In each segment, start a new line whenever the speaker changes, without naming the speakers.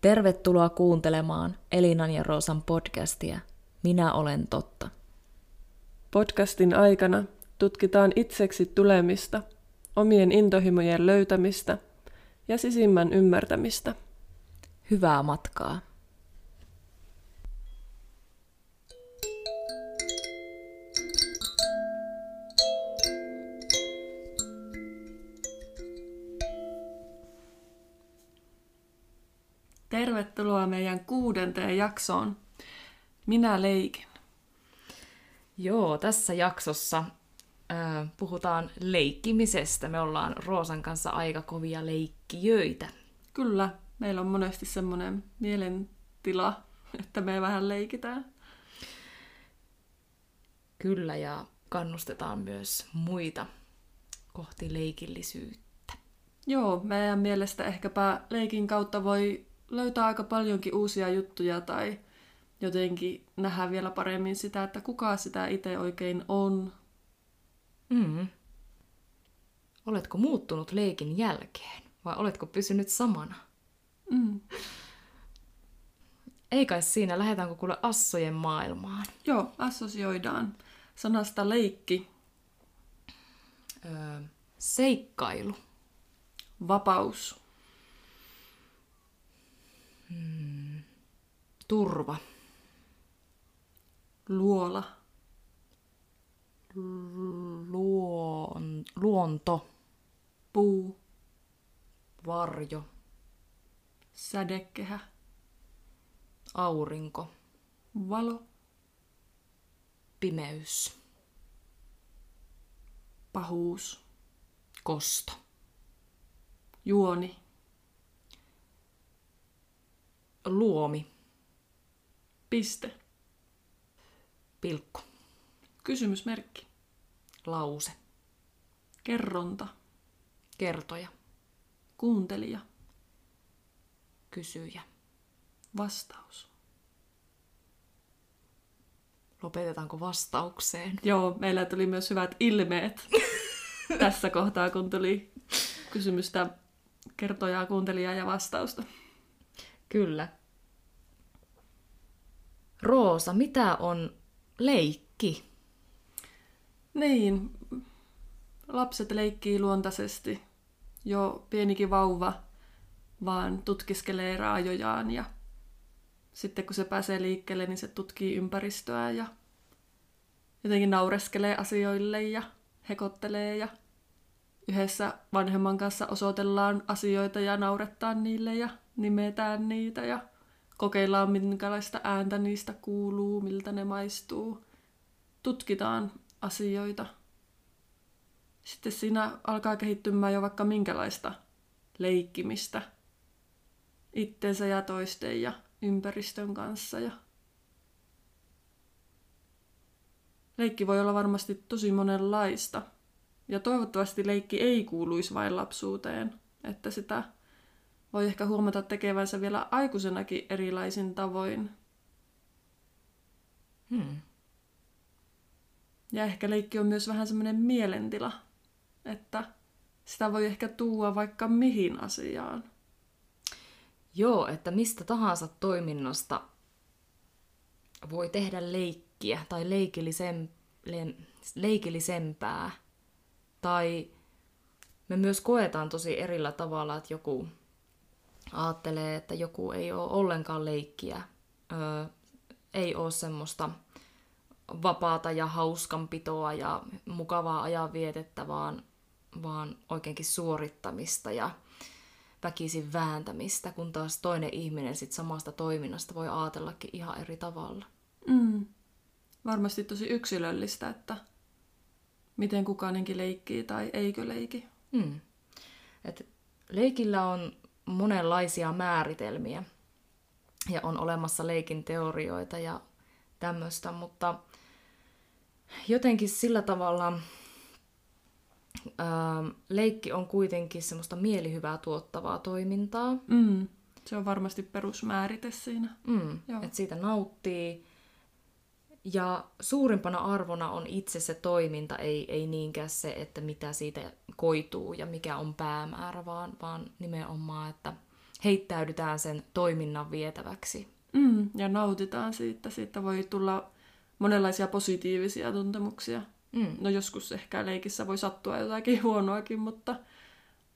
Tervetuloa kuuntelemaan Elinan ja Roosan podcastia. Minä olen totta.
Podcastin aikana tutkitaan itseksi tulemista, omien intohimojen löytämistä ja sisimmän ymmärtämistä.
Hyvää matkaa.
Tervetuloa meidän kuudenteen jaksoon. Minä leikin.
Joo, tässä jaksossa äh, puhutaan leikkimisestä. Me ollaan Roosan kanssa aika kovia leikkijöitä.
Kyllä, meillä on monesti semmoinen mielentila, että me vähän leikitään.
Kyllä, ja kannustetaan myös muita kohti leikillisyyttä.
Joo, meidän mielestä ehkäpä leikin kautta voi löytää aika paljonkin uusia juttuja tai jotenkin nähdä vielä paremmin sitä, että kuka sitä itse oikein on.
Mm. Oletko muuttunut leikin jälkeen vai oletko pysynyt samana?
Mm.
Ei kai siinä, lähdetäänkö kuule assojen maailmaan?
Joo, assosioidaan sanasta leikki,
Öö, seikkailu,
vapaus,
turva,
luola,
luon, luonto,
puu,
varjo,
sädekehä,
aurinko,
valo,
pimeys,
pahuus,
kosto,
juoni,
luomi,
piste,
pilkku,
kysymysmerkki,
lause,
kerronta,
kertoja,
kuuntelija,
kysyjä.
vastaus.
Lopetetaanko vastaukseen?
Joo, meillä tuli myös hyvät ilmeet tässä kohtaa, kun tuli kysymystä kertojaa, kuuntelijaa ja vastausta.
Kyllä. Roosa, mitä on leikki?
Niin, lapset leikkii luontaisesti. Jo pienikin vauva vaan tutkiskelee raajojaan ja sitten kun se pääsee liikkeelle, niin se tutkii ympäristöä ja jotenkin naureskelee asioille ja hekottelee ja yhdessä vanhemman kanssa osoitellaan asioita ja naurettaan niille ja nimetään niitä ja kokeillaan minkälaista ääntä niistä kuuluu, miltä ne maistuu. Tutkitaan asioita. Sitten siinä alkaa kehittymään jo vaikka minkälaista leikkimistä itsensä ja toisten ja ympäristön kanssa. Ja leikki voi olla varmasti tosi monenlaista. Ja toivottavasti leikki ei kuuluisi vain lapsuuteen, että sitä voi ehkä huomata tekevänsä vielä aikuisenakin erilaisin tavoin.
Hmm.
Ja ehkä leikki on myös vähän semmoinen mielentila, että sitä voi ehkä tuua vaikka mihin asiaan.
Joo, että mistä tahansa toiminnasta voi tehdä leikkiä tai leikillisen, le, leikillisempää. Tai me myös koetaan tosi erillä tavalla, että joku ajattelee, että joku ei ole ollenkaan leikkiä, öö, ei ole semmoista vapaata ja hauskanpitoa ja mukavaa ajanvietettä, vaan, vaan oikeinkin suorittamista ja väkisin vääntämistä, kun taas toinen ihminen sit samasta toiminnasta voi ajatellakin ihan eri tavalla.
Mm. Varmasti tosi yksilöllistä, että miten kukainenkin leikkii tai eikö leiki.
Mm. Et leikillä on monenlaisia määritelmiä ja on olemassa leikin teorioita ja tämmöistä, mutta jotenkin sillä tavalla ää, leikki on kuitenkin semmoista mielihyvää tuottavaa toimintaa.
Mm. Se on varmasti perusmäärite siinä.
Mm,
Joo.
että siitä nauttii. Ja suurimpana arvona on itse se toiminta, ei, ei niinkään se, että mitä siitä koituu ja mikä on päämäärä, vaan, vaan nimenomaan, että heittäydytään sen toiminnan vietäväksi.
Mm, ja nautitaan siitä. Siitä voi tulla monenlaisia positiivisia tuntemuksia.
Mm.
No joskus ehkä leikissä voi sattua jotakin huonoakin, mutta,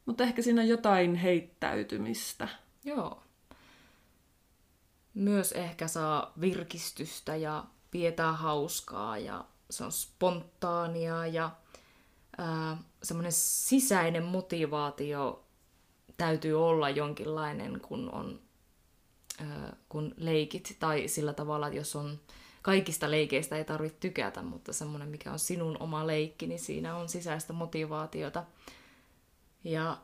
mutta ehkä siinä on jotain heittäytymistä.
Joo. Myös ehkä saa virkistystä ja pidetään hauskaa ja se on spontaania ja semmoinen sisäinen motivaatio täytyy olla jonkinlainen, kun on ää, kun leikit tai sillä tavalla, että jos on kaikista leikeistä ei tarvitse tykätä, mutta semmoinen, mikä on sinun oma leikki, niin siinä on sisäistä motivaatiota. Ja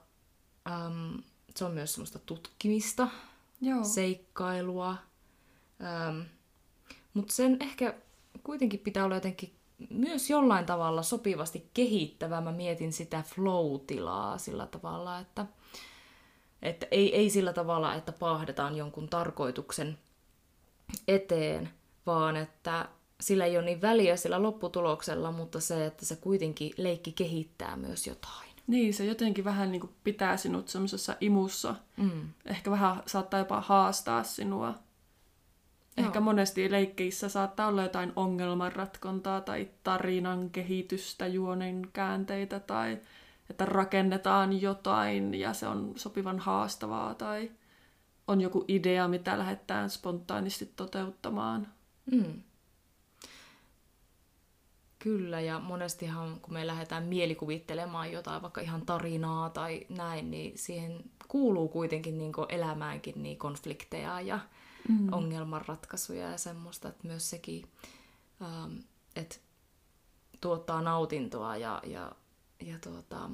äm, se on myös semmoista tutkimista,
Joo.
seikkailua. Ähm, mutta sen ehkä kuitenkin pitää olla jotenkin myös jollain tavalla sopivasti kehittävä. Mä mietin sitä flow-tilaa sillä tavalla, että, että ei, ei sillä tavalla, että paahdetaan jonkun tarkoituksen eteen, vaan että sillä ei ole niin väliä sillä lopputuloksella, mutta se, että se kuitenkin leikki kehittää myös jotain.
Niin, se jotenkin vähän niin kuin pitää sinut semmoisessa imussa.
Mm.
Ehkä vähän saattaa jopa haastaa sinua. Ehkä monesti leikkeissä saattaa olla jotain ongelmanratkontaa tai tarinan kehitystä, juonen käänteitä tai että rakennetaan jotain ja se on sopivan haastavaa tai on joku idea, mitä lähdetään spontaanisti toteuttamaan.
Mm. Kyllä, ja monestihan kun me lähdetään mielikuvittelemaan jotain, vaikka ihan tarinaa tai näin, niin siihen kuuluu kuitenkin niin elämäänkin niin konflikteja ja mm. ongelmanratkaisuja ja semmoista, että myös sekin, ähm, että tuottaa nautintoa ja, ja, ja tuota,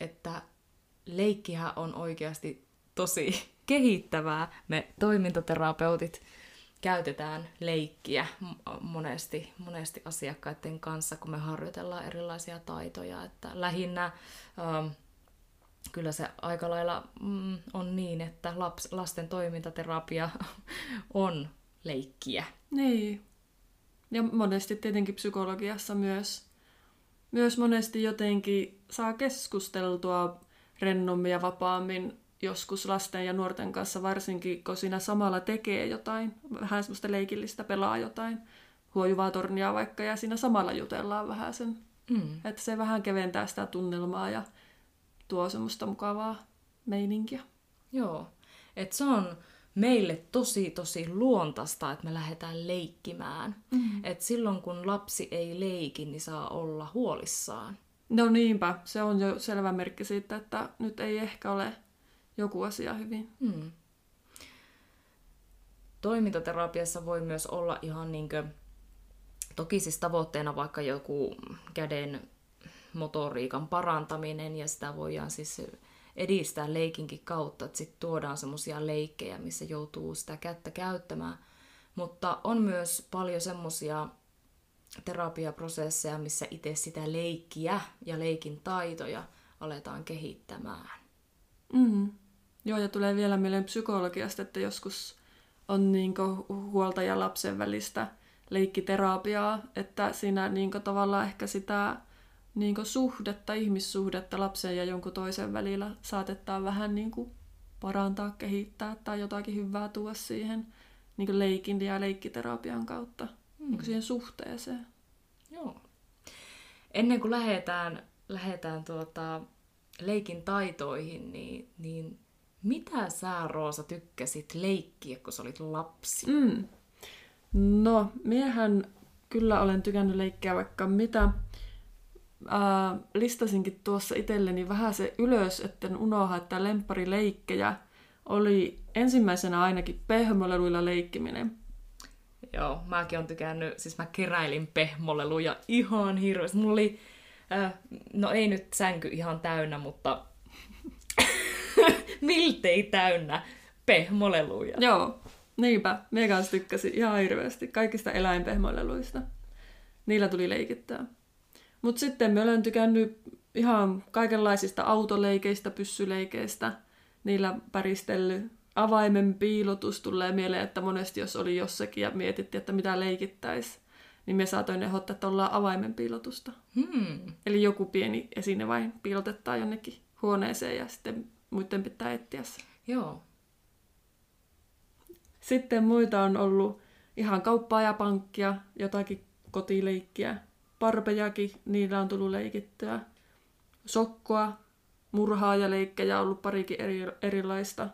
että leikkihän on oikeasti tosi kehittävää. Me toimintaterapeutit käytetään leikkiä monesti, monesti asiakkaiden kanssa, kun me harjoitellaan erilaisia taitoja. Että lähinnä ähm, kyllä se aika lailla mm, on niin, että laps, lasten toimintaterapia on leikkiä.
Niin. Ja monesti tietenkin psykologiassa myös, myös monesti jotenkin saa keskusteltua rennommin ja vapaammin joskus lasten ja nuorten kanssa, varsinkin kun siinä samalla tekee jotain, vähän semmoista leikillistä, pelaa jotain, huojuvaa tornia vaikka, ja siinä samalla jutellaan vähän sen.
Mm.
Että se vähän keventää sitä tunnelmaa ja tuo semmoista mukavaa meininkiä.
Joo, että se on meille tosi tosi luontaista, että me lähdetään leikkimään. Mm. Et silloin kun lapsi ei leiki, niin saa olla huolissaan.
No niinpä, se on jo selvä merkki siitä, että nyt ei ehkä ole joku asia hyvin.
Hmm. Toimintaterapiassa voi myös olla ihan niinkö, toki siis tavoitteena vaikka joku käden motoriikan parantaminen ja sitä voidaan siis edistää leikinkin kautta, että sitten tuodaan semmoisia leikkejä, missä joutuu sitä kättä käyttämään. Mutta on myös paljon semmoisia terapiaprosesseja, missä itse sitä leikkiä ja leikin taitoja aletaan kehittämään.
Mm. Joo, ja tulee vielä mieleen psykologiasta, että joskus on niin huolta ja lapsen välistä leikkiterapiaa, että siinä niin tavallaan ehkä sitä niin suhdetta, ihmissuhdetta lapsen ja jonkun toisen välillä saatetaan vähän niin parantaa, kehittää tai jotakin hyvää tuoda siihen niin leikin ja leikkiterapian kautta mm. niin siihen suhteeseen.
Joo. Ennen kuin lähdetään, lähdetään tuota, leikin taitoihin, niin, niin mitä sä, Roosa, tykkäsit leikkiä, kun sä olit lapsi?
Mm. No, miehän kyllä olen tykännyt leikkiä vaikka mitä. Ää, listasinkin tuossa itselleni vähän se ylös, etten unoha, että lempparileikkejä oli ensimmäisenä ainakin pehmoleluilla leikkiminen.
Joo, mäkin on tykännyt, siis mä keräilin pehmoleluja ihan hirveästi. Mulla oli, äh, no ei nyt sänky ihan täynnä, mutta miltei täynnä pehmoleluja.
Joo, niinpä. Mie kanssa tykkäsin ihan hirveästi kaikista eläinpehmoleluista. Niillä tuli leikittää. Mutta sitten me olen tykännyt ihan kaikenlaisista autoleikeistä, pyssyleikeistä. Niillä päristellyt. Avaimen piilotus tulee mieleen, että monesti jos oli jossakin ja mietittiin, että mitä leikittäisi, niin me saatoin ehdottaa, että ollaan avaimen piilotusta.
Hmm.
Eli joku pieni esine vain piilotetaan jonnekin huoneeseen ja sitten muiden pitää etsiä se.
Joo.
Sitten muita on ollut ihan kauppaa ja pankkia, jotakin kotileikkiä. Parpejakin, niillä on tullut leikittyä. Sokkoa, murhaa ja leikkejä on ollut parikin eri, erilaista.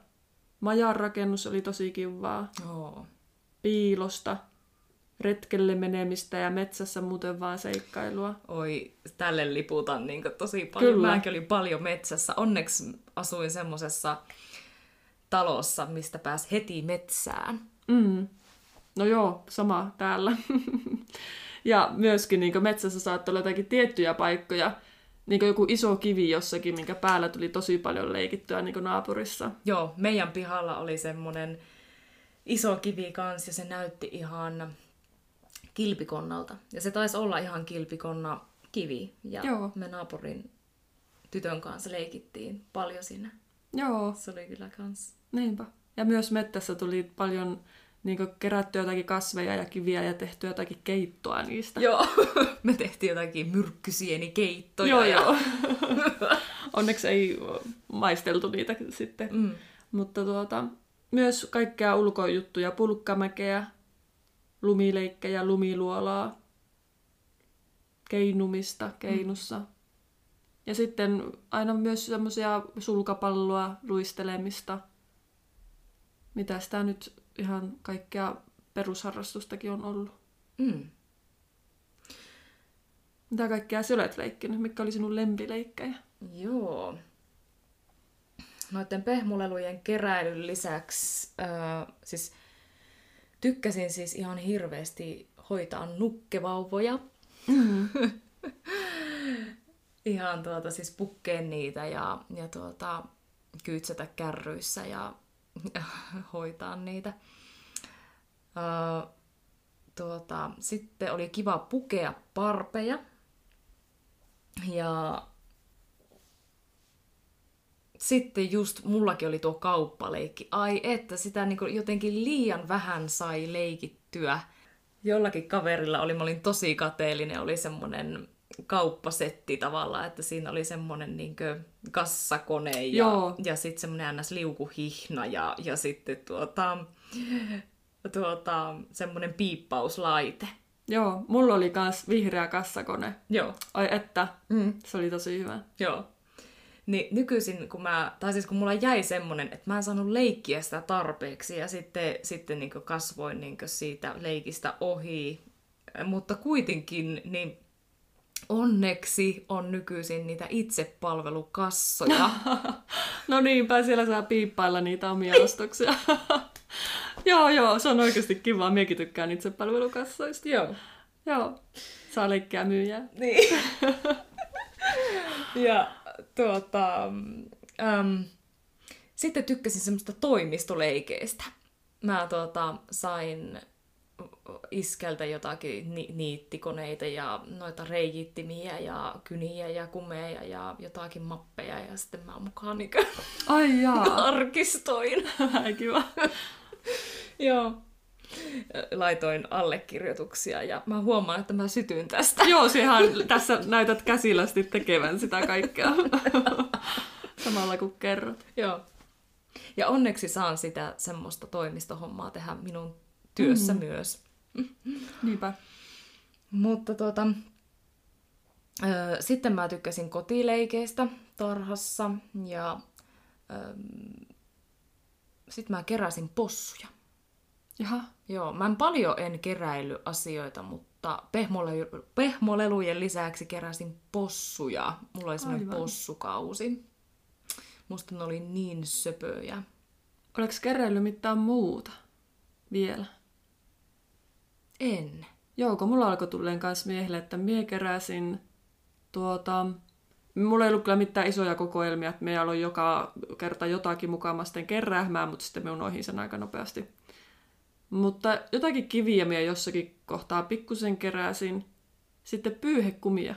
Majan rakennus oli tosi kivaa.
Joo.
Piilosta, retkelle menemistä ja metsässä muuten vaan seikkailua.
Oi, tälle liputan niin tosi paljon.
Kyllä.
Mäkin olin paljon metsässä. Onneksi asuin semmoisessa talossa, mistä pääsi heti metsään.
Mm. No joo, sama täällä. ja myöskin niin metsässä saattoi olla jotakin tiettyjä paikkoja, niin joku iso kivi jossakin, minkä päällä tuli tosi paljon leikittyä niin naapurissa.
Joo, meidän pihalla oli semmonen iso kivi kans ja se näytti ihan kilpikonnalta. Ja se taisi olla ihan kilpikonna kivi. Ja
Joo.
me naapurin tytön kanssa leikittiin paljon siinä.
Joo,
Se oli kyllä kans.
niinpä. Ja myös mettässä tuli paljon niin kerättyä jotakin kasveja ja kiviä ja tehtyä jotakin keittoa niistä.
Joo, me tehtiin jotakin myrkkysienikeittoja.
joo.
ja...
joo. Onneksi ei maisteltu niitä sitten.
Mm.
Mutta tuota, myös kaikkea ulkojuttuja, pulkkamäkeä, lumileikkejä, lumiluolaa, keinumista keinussa. Ja sitten aina myös semmoisia sulkapalloa, luistelemista. Mitä sitä nyt ihan kaikkea perusharrastustakin on ollut.
Mm.
Mitä kaikkea sä olet leikkinyt? Mikä oli sinun lempileikkejä?
Joo. Noiden pehmulelujen keräilyn lisäksi, äh, siis tykkäsin siis ihan hirveästi hoitaa nukkevauvoja.
Mm.
Ihan tuota, siis pukkeen niitä ja, ja tuota, kyytsätä kärryissä ja hoitaa niitä. Öö, tuota, sitten oli kiva pukea parpeja. Ja sitten just mullakin oli tuo kauppaleikki. Ai että sitä niin jotenkin liian vähän sai leikittyä. Jollakin kaverilla oli, mä olin tosi kateellinen, oli semmonen kauppasetti tavallaan, että siinä oli semmonen niin kassakone ja,
Joo.
ja sitten semmonen ns. liukuhihna ja, ja sitten tuota, tuota, semmonen piippauslaite.
Joo, mulla oli kans vihreä kassakone.
Joo.
Ai että,
Mm.
se oli tosi hyvä.
Joo. Niin nykyisin, kun mä, tai siis kun mulla jäi semmonen, että mä en saanut leikkiä sitä tarpeeksi ja sitten, sitten niin kasvoin niin siitä leikistä ohi. Mutta kuitenkin, niin onneksi on nykyisin niitä itsepalvelukassoja.
No niinpä, siellä saa piippailla niitä omia ostoksia. joo, joo, se on oikeasti kiva. Miekin tykkään itse palvelukassoista.
Joo.
Joo, saa leikkiä myyjää.
Niin. ja tuota, äm, sitten tykkäsin semmoista toimistoleikeistä. Mä tuota, sain iskeltä jotakin ni- niittikoneita ja noita reijittimiä ja kyniä ja kumeja ja jotakin mappeja ja sitten mä mukaan niin
Ai jaa,
arkistoin.
kiva.
Joo. Laitoin allekirjoituksia ja mä huomaan, että mä sytyn tästä.
Joo, sehän tässä näytät käsillästi tekevän sitä kaikkea. Samalla kun kerrot.
Joo. Ja onneksi saan sitä semmoista toimistohommaa tehdä minun työssä mm. myös.
Niinpä.
Mutta ö, sitten mä tykkäsin kotileikeistä tarhassa ja sitten mä keräsin possuja.
Jaha,
Joo, mä en paljon en keräily asioita, mutta pehmole- pehmolelujen lisäksi keräsin possuja. Mulla oli semmoinen
Aivan.
possukausi. Musta ne oli niin söpöjä.
Oletko keräillyt mitään muuta vielä?
En.
Joo, kun mulla alkoi tulleen kanssa miehelle, että mie keräsin tuota... Mulla ei ollut kyllä mitään isoja kokoelmia, että me aloin joka kerta jotakin mukaan sitten keräämään, mutta sitten me unohdin sen aika nopeasti. Mutta jotakin kiviä minä jossakin kohtaa pikkusen keräsin. Sitten pyyhekumia.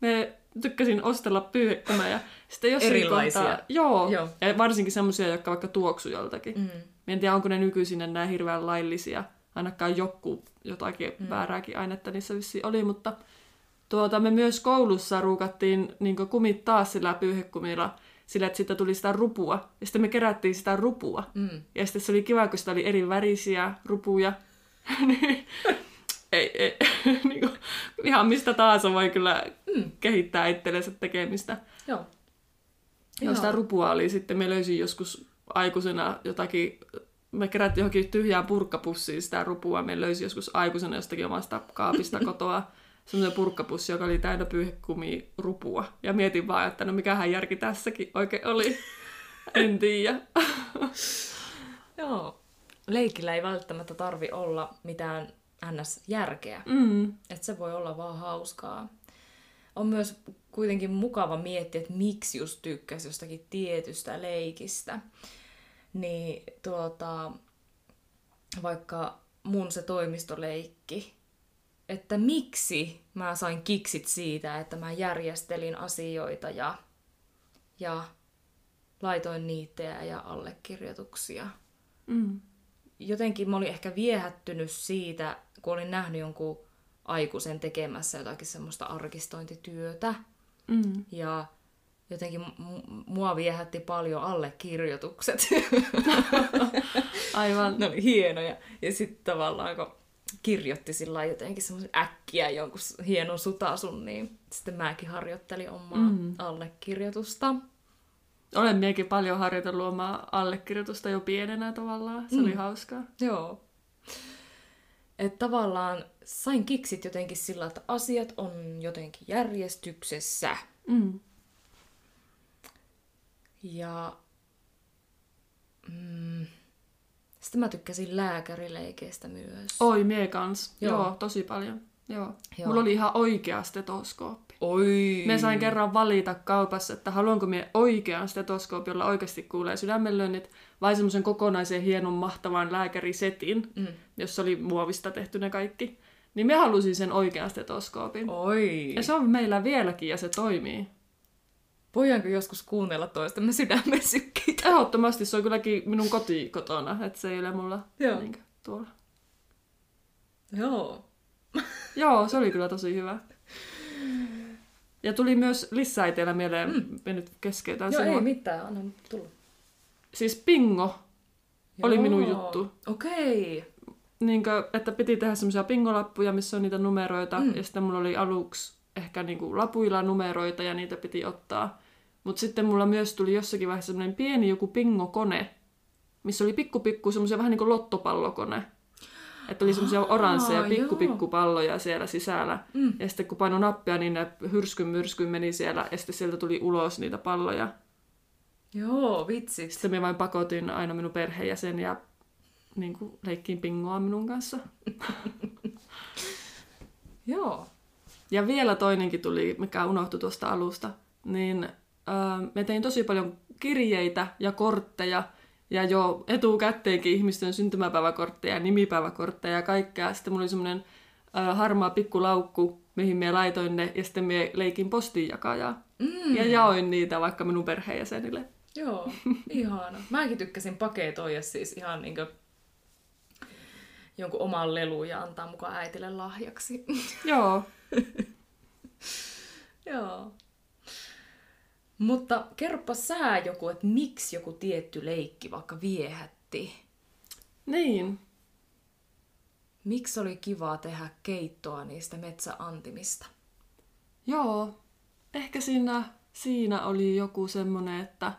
Me tykkäsin ostella pyyhekumia. Sitten jossakin
Erilaisia.
Kohtaa, joo,
Joo.
ja varsinkin semmoisia, jotka vaikka tuoksu joltakin.
Mm.
Mä en tiedä, onko ne nykyisin enää hirveän laillisia. Ainakaan joku jotakin mm. väärääkin ainetta niissä vissiin oli, mutta tuota, me myös koulussa ruukattiin niin kumit taas sillä pyyhekumilla. sillä, että siitä tuli sitä rupua. Ja sitten me kerättiin sitä rupua.
Mm.
Ja sitten se oli kiva, kun sitä oli eri värisiä rupuja. Niin, ei, ei, niin kuin, ihan mistä tahansa voi kyllä
Mm.
kehittää itsellensä tekemistä.
Joo.
Ja sitä rupua oli sitten, me löysin joskus aikuisena jotakin, me kerättiin johonkin tyhjään purkkapussiin sitä rupua, me löysin joskus aikuisena jostakin omasta kaapista kotoa semmoinen purkkapussi, joka oli täynnä pyyhekumia rupua. Ja mietin vaan, että no mikähän järki tässäkin oikein oli. En tiedä.
Joo. Leikillä ei välttämättä tarvi olla mitään ns-järkeä.
Mm.
Että se voi olla vaan hauskaa. On myös kuitenkin mukava miettiä, että miksi just tykkäsi jostakin tietystä leikistä. Niin tuota, vaikka mun se toimistoleikki, että miksi mä sain kiksit siitä, että mä järjestelin asioita ja, ja laitoin niittejä ja allekirjoituksia.
Mm.
Jotenkin mä olin ehkä viehättynyt siitä, kun olin nähnyt jonkun aikuisen tekemässä jotakin semmoista arkistointityötä.
Mm.
Ja jotenkin mua viehätti paljon allekirjoitukset.
Aivan.
ne oli hienoja. Ja sitten tavallaan kun kirjoitti sillä jotenkin semmoisen äkkiä jonkun hienon sutasun, niin sitten mäkin harjoittelin omaa
Mm.
allekirjoitusta.
Olen miekin paljon harjoitellut omaa allekirjoitusta jo pienenä tavallaan. Se oli
Mm.
hauskaa.
Joo. Että tavallaan sain kiksit jotenkin sillä, että asiat on jotenkin järjestyksessä.
Mm.
Ja mm, sitten mä tykkäsin lääkärileikeistä myös.
Oi, mie kans. Joo.
Joo.
Tosi paljon. Joo.
Joo.
Joo. Mulla oli ihan oikea stetoskooppi.
Oi!
Me sain kerran valita kaupassa, että haluanko mie oikean stetoskoopin, jolla oikeasti kuulee sydämenlyönnit, vai semmoisen kokonaisen hienon mahtavan lääkärisetin,
Mm.
jossa oli muovista tehty ne kaikki. Niin me halusin sen oikean stetoskoopin.
Oi!
Ja se on meillä vieläkin ja se toimii.
Voidaanko joskus kuunnella toistamme sydämen sykkeitä?
Ehdottomasti se on kylläkin minun koti kotona, että se ei ole mulla
Joo.
niinkö, tuolla.
Joo.
Joo, se oli kyllä tosi hyvä. Ja tuli myös lisää itsellä mieleen, mm. me nyt keskeytän
Joo, ei mitään, anna tulla.
Siis bingo, Oli
Joo.
minun juttu.
Okei.
niinkö, että piti tehdä semmoisia pingolappuja, missä on niitä numeroita,
mm.
ja sitten mulla oli aluksi ehkä niinku lapuilla numeroita, ja niitä piti ottaa. Mutta sitten mulla myös tuli jossakin vaiheessa semmoinen pieni joku pingokone, missä oli pikku pikku semmoisia vähän niin kuin lottopallokone. Että oli semmoisia oransseja pikku
joo.
pikku palloja siellä sisällä.
Mm.
Ja sitten kun paino nappia, niin ne hyrskyn myrskyn meni siellä, ja sitten sieltä tuli ulos niitä palloja.
Joo, vitsi.
Sitten me vain pakotin aina minun perheenjäseniä niin kuin leikkiin pingoa minun kanssa.
Joo.
Ja vielä toinenkin tuli, mikä unohtui tuosta alusta, niin me tein tosi paljon kirjeitä ja kortteja, ja jo etukäteenkin ihmisten syntymäpäiväkortteja, nimipäiväkortteja ja kaikkea. Sitten mulla oli semmoinen äh, harmaa pikkulaukku, mihin me laitoin ne, ja sitten me leikin postinjakajaa.
Mm.
Ja jaoin niitä vaikka minun perheenjäsenille.
Joo, ihana. Mäkin tykkäsin paketoida siis ihan niinkö jonkun oman lelun ja antaa mukaan äitille lahjaksi.
Joo,
Joo. Mutta kerropa sä joku, että miksi joku tietty leikki vaikka viehätti.
niin.
Miksi oli kiva tehdä keittoa niistä metsäantimista?
Joo, ehkä siinä, siinä oli joku semmonen, että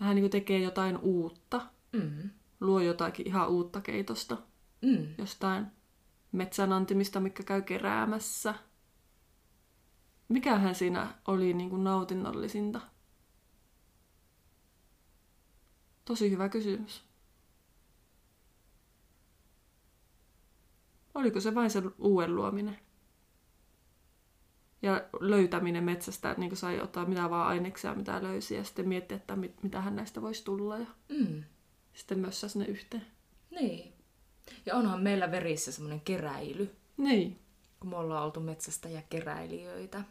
vähän niin kuin tekee jotain uutta,
Mm.
luo jotakin ihan uutta keitosta,
Mm.
jostain metsänantimista, mikä käy keräämässä. Mikähän siinä oli niin kuin nautinnollisinta? Tosi hyvä kysymys. Oliko se vain se uuden luominen? Ja löytäminen metsästä, että niin sai ottaa mitä vaan aineksia, mitä löysi, ja sitten miettiä, että mit, mitähän näistä voisi tulla, ja
Mm.
sitten mössäs ne yhteen.
Niin. Ja onhan meillä verissä semmoinen keräily,
Niin,
kun me ollaan oltu metsästä ja keräilijöitä.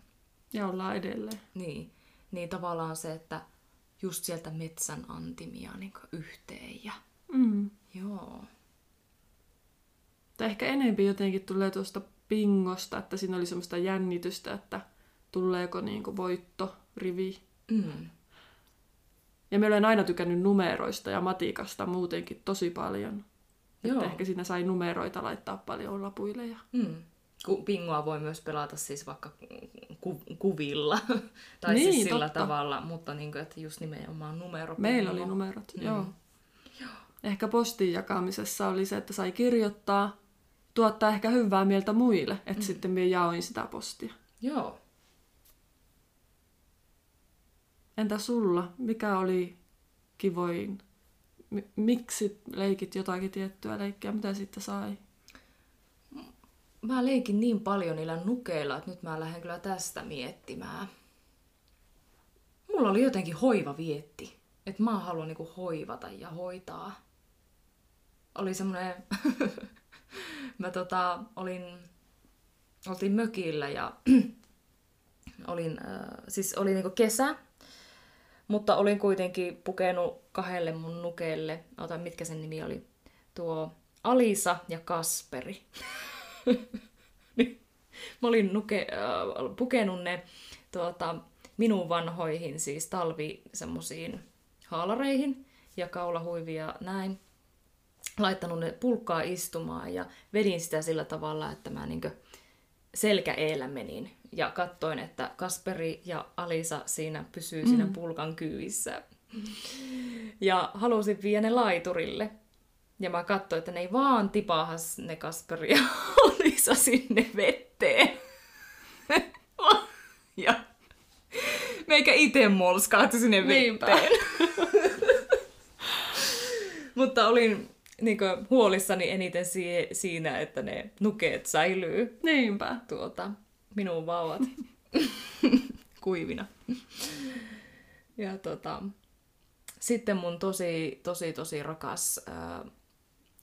ja ollaan edelleen.
Niin, niin tavallaan se, että just sieltä metsän antimia niin yhteen ja
Mm.
joo.
Tai ehkä enempi jotenkin tulee tuosta pingosta, että siinä oli semmoista jännitystä, että tuleeko niinku voitto, rivi.
Mm.
Ja mä olen aina tykännyt numeroista ja matikasta muutenkin tosi paljon.
Joo.
Että ehkä siinä sai numeroita laittaa paljon lapuille. Ja...
Mm. Pingoa voi myös pelata siis vaikka ku- kuvilla, tai
Niin,
siis sillä
totta.
tavalla, mutta niin kuin, että just nimenomaan numero.
Meillä oli numerot,
Mm.
mm. joo. Ehkä postin jakamisessa oli se, että sai kirjoittaa, tuottaa ehkä hyvää mieltä muille, että mm. sitten minä jaoin sitä postia.
Joo.
Entä sulla? Mikä oli kivoin? M- miksi leikit jotakin tiettyä leikkiä? Mitä sitten sai?
Mä leikin niin paljon niillä nukeilla, että nyt mä lähden kyllä tästä miettimään. Mulla oli jotenkin hoiva vietti. Että mä haluan niinku hoivata ja hoitaa. Oli semmonen... mä tota, olin... Oltiin mökillä ja... olin, äh, siis oli niinku kesä, mutta olin kuitenkin pukenut kahdelle mun nukeelle. Ota, mitkä sen nimi oli? Tuo Alisa ja Kasperi. Niin, mä olin nuke, äh, pukenut ne tuota, minun vanhoihin siis talvi semmosiin haalareihin ja kaulahuivia näin. Laittanut ne pulkkaa istumaan ja vedin sitä sillä tavalla, että mä niinkö selkäeellä menin ja katsoin, että Kasperi ja Alisa siinä pysyy siinä pulkan kyyvissä. Ja halusin viedä ne laiturille. Ja mä katsoin, että ne ei vaan tipahas ne Kasperi ja Alisa sinne vetteen. ja meikä ite molskahti sinne vetteen. Mutta olin niin huolissani eniten si- siinä, että ne nukeet säilyy
Niinpä.
tuota, minun vauvat kuivina. Ja tota, sitten mun tosi, tosi, tosi rakas, ää,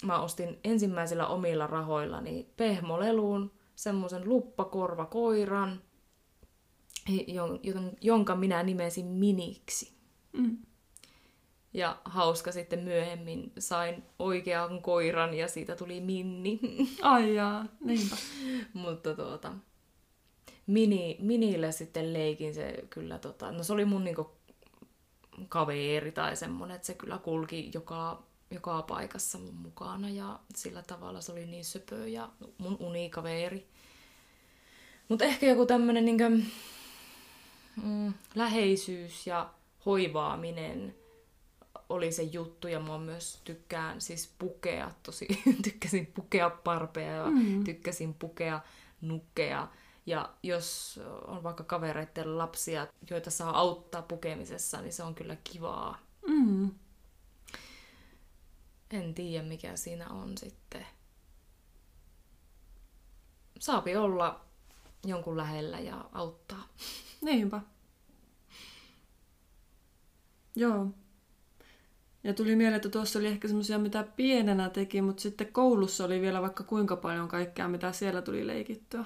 mä ostin ensimmäisillä omilla rahoillani pehmoleluun semmoisen luppakorvakoiran, jon- jon- jonka minä nimesin Miniksi.
Mm.
Ja hauska sitten myöhemmin sain oikean koiran ja siitä tuli Minni.
Ai jaa, niinpä.
Mutta tuota, mini, minillä sitten leikin se kyllä, tota, no se oli mun niinku kaveri tai semmonen, että se kyllä kulki joka, joka paikassa mun mukana ja sillä tavalla se oli niin söpö ja mun unikaveri. Mutta ehkä joku tämmönen niinku, mm, läheisyys ja hoivaaminen oli se juttu ja mä myös tykkään siis pukea tosi, tykkäsin pukea parpeja ja mm. tykkäsin pukea nukkeja. Ja jos on vaikka kavereiden lapsia, joita saa auttaa pukemisessa, niin se on kyllä kivaa.
Mm.
En tiedä mikä siinä on sitten. Saapi olla jonkun lähellä ja auttaa.
Niinpä. Joo. Ja tuli mieleen, että tuossa oli ehkä semmoisia, mitä pienenä teki, mutta sitten koulussa oli vielä vaikka kuinka paljon kaikkea, mitä siellä tuli leikittyä.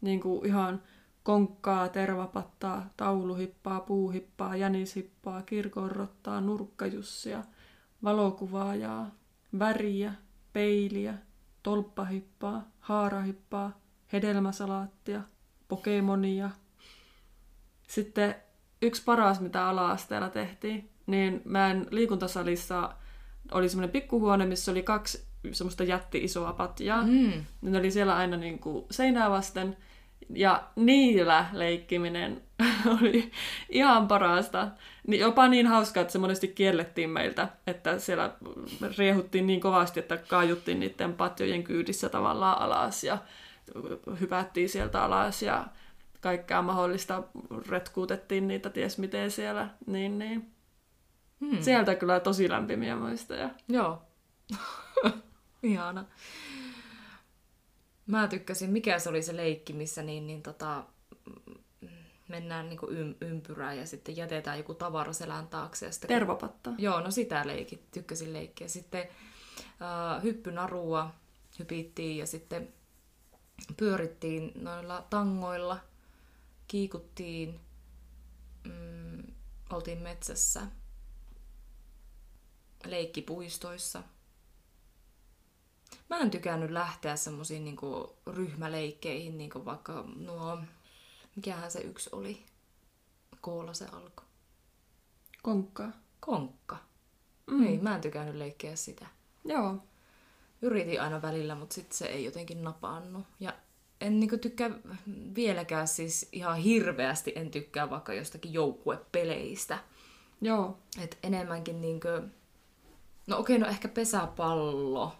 Niin kuin ihan konkkaa, tervapattaa, tauluhippaa, puuhippaa, jänishippaa, kirkonrottaa, nurkkajussia, valokuvaajaa, väriä, peiliä, tolppahippaa, haarahippaa, hedelmäsalaattia, pokemonia. Sitten yksi paras, mitä ala-asteella tehtiin, niin meidän liikuntasalissa oli semmoinen pikkuhuone, missä oli kaksi semmoista jätti-isoa patjaa.
Mm.
Ne oli siellä aina niin kuin seinää vasten. Ja niillä leikkiminen oli ihan parasta. Jopa niin hauskaa, että se monesti kiellettiin meiltä, että siellä riehuttiin niin kovasti, että kaajuttiin niiden patjojen kyydissä tavallaan alas ja hypättiin sieltä alas ja kaikkea mahdollista retkuutettiin niitä ties miten siellä. Niin, niin.
Hmm.
Sieltä kyllä tosi lämpimiä muistoja.
Joo. Ihana. Mä tykkäsin, mikä se oli se leikki, missä niin, niin tota, mm, mennään niin ym, ympyrään ja sitten jätetään joku tavara selän taakse. Ja sitten,
Tervapatta.
Joo, no sitä leikit, tykkäsin leikkiä. Sitten äh, hyppynarua hypittiin ja sitten pyörittiin noilla tangoilla, kiikuttiin, mm, oltiin metsässä, leikkipuistoissa. Mä en tykännyt lähteä semmoisiin niinku ryhmäleikkeihin, niinku vaikka nuo Mikähän se yksi oli? Koolla se alkoi.
Konkkaa.
Konkka.
Mm.
Ei, mä en tykännyt leikkiä sitä.
Joo.
Yritin aina välillä, mutta sitten se ei jotenkin napannut. Ja en niinku tykkää vieläkään siis ihan hirveästi, en tykkää vaikka jostakin joukkuepeleistä.
Joo.
Et enemmänkin niinku... No okei, no ehkä pesäpallo.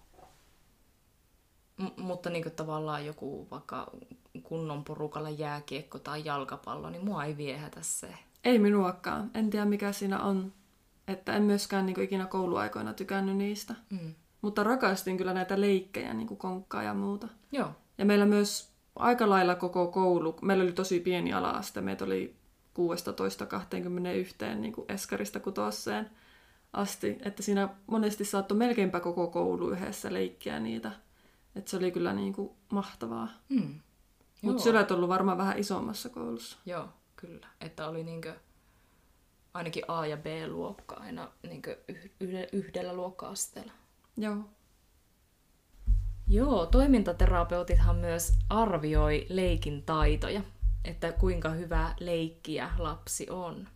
M- mutta niinku tavallaan joku vaikka kunnon porukalla jääkiekko tai jalkapallo, niin mua ei viehätä se.
Ei minuakaan. En tiedä mikä siinä on. Että en myöskään niin ikinä kouluaikoina tykännyt niistä.
Mm.
Mutta rakastin kyllä näitä leikkejä, niin kuin konkkaa ja muuta.
Joo.
Ja meillä myös aika lailla koko koulu, meillä oli tosi pieni ala-aste, meitä oli 16-21 niin kuin eskarista kutoseen asti, että siinä monesti saattoi melkeinpä koko koulu yhdessä leikkiä niitä. Että se oli kyllä niin kuin mahtavaa.
Mm.
Mutta sillä on ollut varmaan vähän isommassa koulussa.
Joo, kyllä. Että oli niinkö ainakin A- ja B-luokka aina niinkö yhdellä, yhdellä luokka-asteella.
Joo.
Joo, toimintaterapeutithan myös arvioi leikin taitoja, että kuinka hyvä leikkiä lapsi on.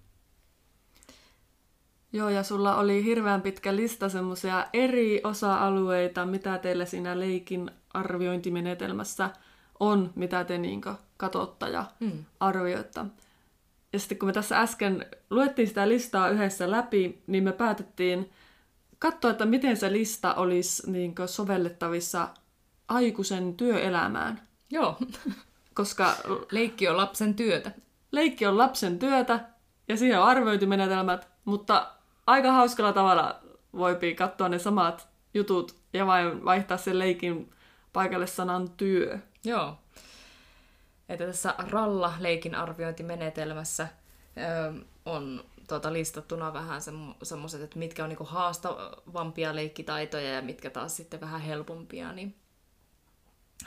Joo, ja sulla oli hirveän pitkä lista semmoisia eri osa-alueita, mitä teillä siinä leikin arviointimenetelmässä on, mitä te niin katotta ja
Mm.
arvioitte. Ja sitten kun me tässä äsken luettiin sitä listaa yhdessä läpi, niin me päätettiin katsoa, että miten se lista olisi niin sovellettavissa aikuisen työelämään.
Joo,
Koska
leikki on lapsen työtä.
leikki on lapsen työtä ja siihen on arviointimenetelmät, mutta aika hauskalla tavalla voipi katsoa ne samat jutut ja vain vaihtaa sen leikin paikalle sanan työ.
Joo. Että tässä Ralla-leikin arviointimenetelmässä ö, on tuota, listattuna vähän semmoiset, että mitkä on niinku haastavampia leikkitaitoja ja mitkä taas sitten vähän helpompia. Niin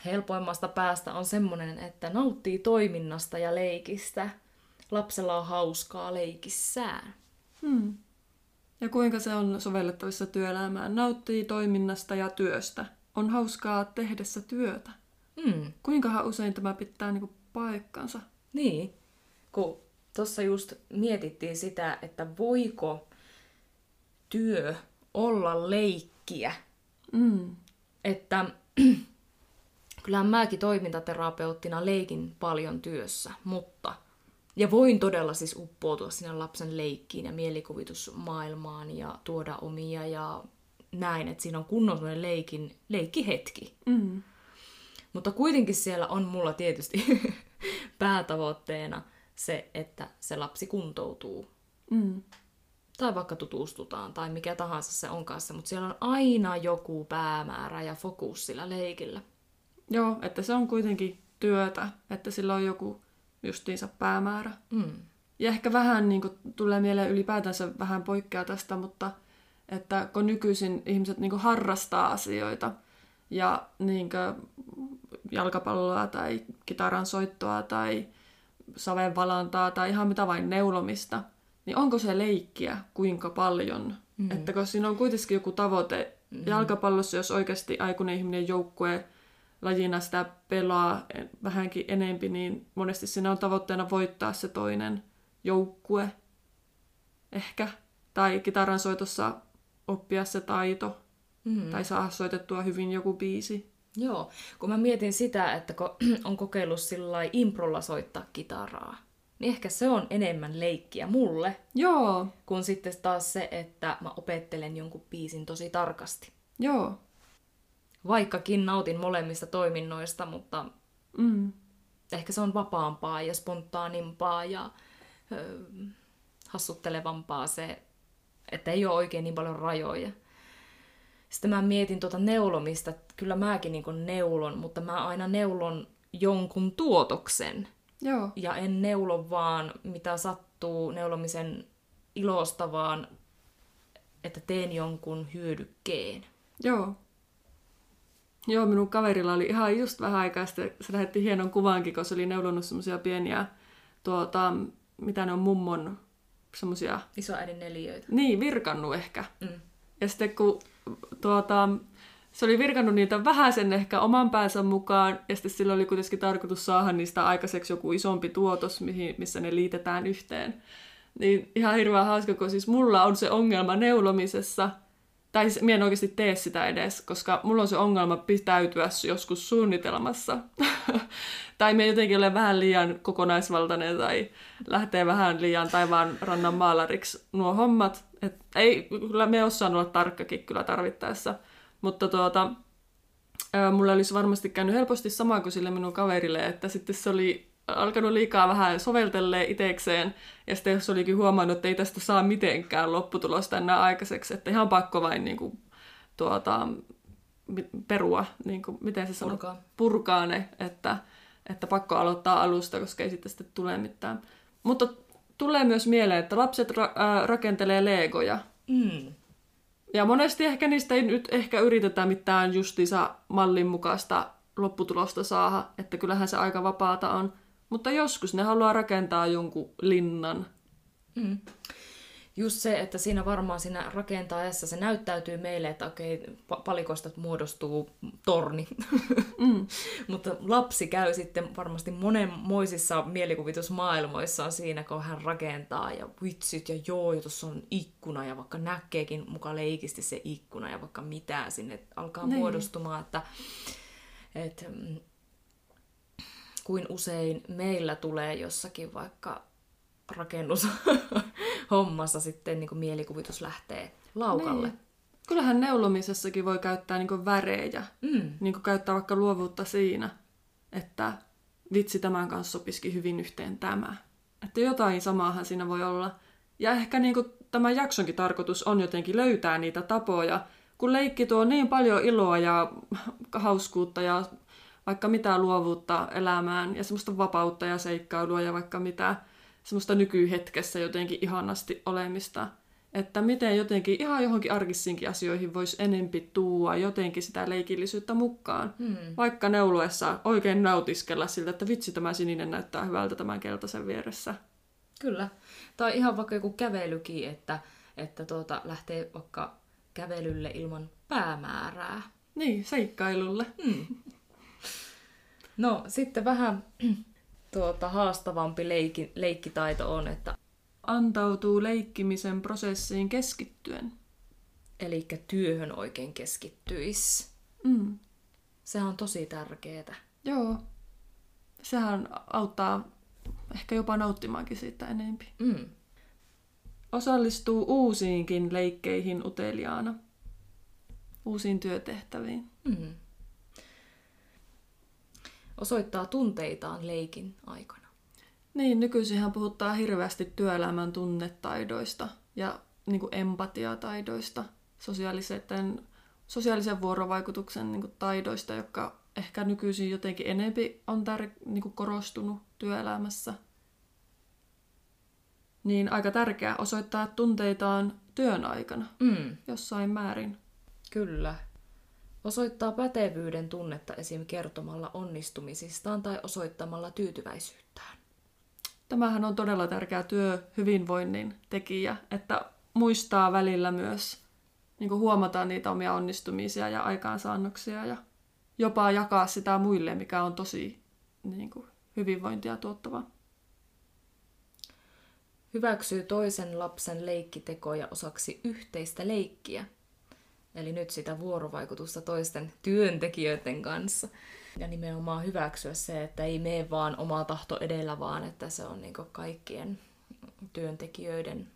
helpoimmasta päästä on semmoinen, että nauttii toiminnasta ja leikistä. Lapsella on hauskaa leikissään.
Hmm. Ja kuinka se on sovellettavissa työelämään? Nauttii toiminnasta ja työstä. On hauskaa tehdessä työtä.
Mm.
Kuinkahan usein tämä pitää niinku paikkansa?
Niin, kun tuossa just mietittiin sitä, että voiko työ olla leikkiä.
Mm.
Että kyllähän mäkin toimintaterapeuttina leikin paljon työssä, mutta ja voin todella siis uppoutua sinne lapsen leikkiin ja mielikuvitusmaailmaan ja tuoda omia ja näin, että siinä on kunnon leikin, leikkihetki.
Mm.
Mutta kuitenkin siellä on mulla tietysti päätavoitteena se, että se lapsi kuntoutuu.
Mm.
Tai vaikka tutustutaan tai mikä tahansa se on kanssa, mutta siellä on aina joku päämäärä ja fokus sillä leikillä.
Joo, että se on kuitenkin työtä, että sillä on joku justiinsa päämäärä.
Mm.
Ja ehkä vähän niin kuin, tulee mieleen ylipäätänsä vähän poikkeaa tästä, mutta että kun nykyisin ihmiset niin kuin, harrastaa asioita ja niin kuin, jalkapalloa tai kitaran soittoa tai savenvalantaa tai ihan mitä vain neulomista, niin onko se leikkiä kuinka paljon? Mm. Että kun siinä on kuitenkin joku tavoite mm. jalkapallossa, jos oikeasti aikuinen ihminen joukkue lajina sitä pelaa vähänkin enempi, niin monesti siinä on tavoitteena voittaa se toinen joukkue ehkä. Tai kitaran soitossa oppia se taito. Mm. Tai saada soitettua hyvin joku biisi.
Joo, kun mä mietin sitä, että kun on kokeillut sillä improlla soittaa kitaraa, niin ehkä se on enemmän leikkiä mulle.
Joo.
Kun sitten taas se, että mä opettelen jonkun biisin tosi tarkasti.
Joo.
Vaikkakin nautin molemmista toiminnoista, mutta
mm.
ehkä se on vapaampaa ja spontaanimpaa ja ö, hassuttelevampaa se, että ei ole oikein niin paljon rajoja. Sitten mä mietin tuota neulomista, kyllä mäkin niin neulon, mutta mä aina neulon jonkun tuotoksen.
Joo.
Ja en neulo vaan mitä sattuu neulomisen ilosta, vaan että teen jonkun hyödykkeen.
Joo. Joo, minun kaverilla oli ihan just vähän aikaa sitten, se lähetti hienon kuvankin, kun se oli neulonut semmoisia pieniä, tuota, mitä ne on mummon, semmoisia...
Isoäidin neliöitä.
Niin, virkannut ehkä.
Mm.
Ja sitten kun tuota, se oli virkannut niitä vähäisen ehkä oman päänsä mukaan, ja sitten sillä oli kuitenkin tarkoitus saada niistä aikaiseksi joku isompi tuotos, mihin, missä ne liitetään yhteen. Niin ihan hirveän hauska, kun siis mulla on se ongelma neulomisessa, tai siis minä en oikeasti tee sitä edes, koska mulla on se ongelma pitäytyä joskus suunnitelmassa. tai me jotenkin ole vähän liian kokonaisvaltainen tai lähtee vähän liian taivaan rannan maalariksi nuo hommat. Et ei, kyllä me osaan olla tarkkakin kyllä tarvittaessa. Mutta tuota, mulla olisi varmasti käynyt helposti sama kuin sille minun kaverille, että sitten se oli alkanut liikaa vähän soveltelee itekseen, ja sitten jos olikin huomannut, että ei tästä saa mitenkään lopputulosta enää aikaiseksi, että ihan pakko vain niin kuin, tuota, perua, niin kuin, miten se sanoo,
Purkaa.
purkaa ne, että, että pakko aloittaa alusta, koska ei sitten, sitten tule mitään. Mutta tulee myös mieleen, että lapset ra- ää, rakentelee legoja,
Mm.
ja monesti ehkä niistä ei nyt ehkä yritetä mitään justiinsa mallin mukaista lopputulosta saada, että kyllähän se aika vapaata on. Mutta joskus ne haluaa rakentaa jonkun linnan.
Mm. Just se, että siinä varmaan siinä rakentaessa se näyttäytyy meille, että okei, pa- palikosta muodostuu torni.
Mm.
Mutta lapsi käy sitten varmasti monenmoisissa mielikuvitusmaailmoissaan siinä, kun hän rakentaa ja vitsit ja joo, ja tuossa on ikkuna ja vaikka näkeekin muka leikisti se ikkuna ja vaikka mitä sinne alkaa
Niin.
muodostumaan, että, että mm, kuin usein meillä tulee jossakin vaikka rakennushommassa sitten niin mielikuvitus lähtee laukalle.
Niin. Kyllähän neulomisessakin voi käyttää niin värejä.
Mm.
Niin käyttää vaikka luovuutta siinä, että vitsi tämän kanssa sopisikin hyvin yhteen tämä. Että jotain samaahan siinä voi olla. Ja ehkä niin tämän jaksonkin tarkoitus on jotenkin löytää niitä tapoja, kun leikki tuo niin paljon iloa ja hauskuutta ja vaikka mitä luovuutta elämään ja semmoista vapautta ja seikkailua ja vaikka mitä semmoista nykyhetkessä jotenkin ihanasti olemista. Että miten jotenkin ihan johonkin arkisiinkin asioihin voisi enempi tuua jotenkin sitä leikillisyyttä mukaan.
Mm.
Vaikka neuloessa oikein nautiskella siltä, että vitsi tämä sininen näyttää hyvältä tämän keltaisen vieressä.
Kyllä. Tai ihan vaikka joku kävelykin, että, että tuota, lähtee vaikka kävelylle ilman päämäärää.
Niin, seikkailulle.
Mm. No, sitten vähän tuota, haastavampi leikki, leikkitaito on, että
Antautuu leikkimisen prosessiin keskittyen.
eli työhön oikein keskittyisi.
Mm.
Sehän on tosi tärkeää.
Joo. Sehän auttaa ehkä jopa nauttimaankin siitä enempi.
Mm.
Osallistuu uusiinkin leikkeihin uteliaana. Uusiin työtehtäviin.
Mm. Osoittaa tunteitaan leikin aikana.
Niin, nykyisinhän puhutaan hirveästi työelämän tunnetaidoista ja niin kuin empatiataidoista, sosiaalisen, sosiaalisen vuorovaikutuksen niin kuin taidoista, jotka ehkä nykyisin jotenkin enempi on tär, niin kuin korostunut työelämässä. Niin aika tärkeää osoittaa tunteitaan työn aikana
Mm.
jossain määrin.
Kyllä. Osoittaa pätevyyden tunnetta esim. kertomalla onnistumisistaan tai osoittamalla tyytyväisyyttään.
Tämähän on todella tärkeä työhyvinvoinnin tekijä, että muistaa välillä myös niin huomata niitä omia onnistumisia ja aikaansaannoksia ja jopa jakaa sitä muille, mikä on tosi niin kuin, hyvinvointia tuottavaa.
Hyväksyy toisen lapsen leikkitekoja osaksi yhteistä leikkiä. Eli nyt sitä vuorovaikutusta toisten työntekijöiden kanssa. Ja nimenomaan hyväksyä se, että ei mene vaan oma tahto edellä, vaan että se on niinku kaikkien työntekijöiden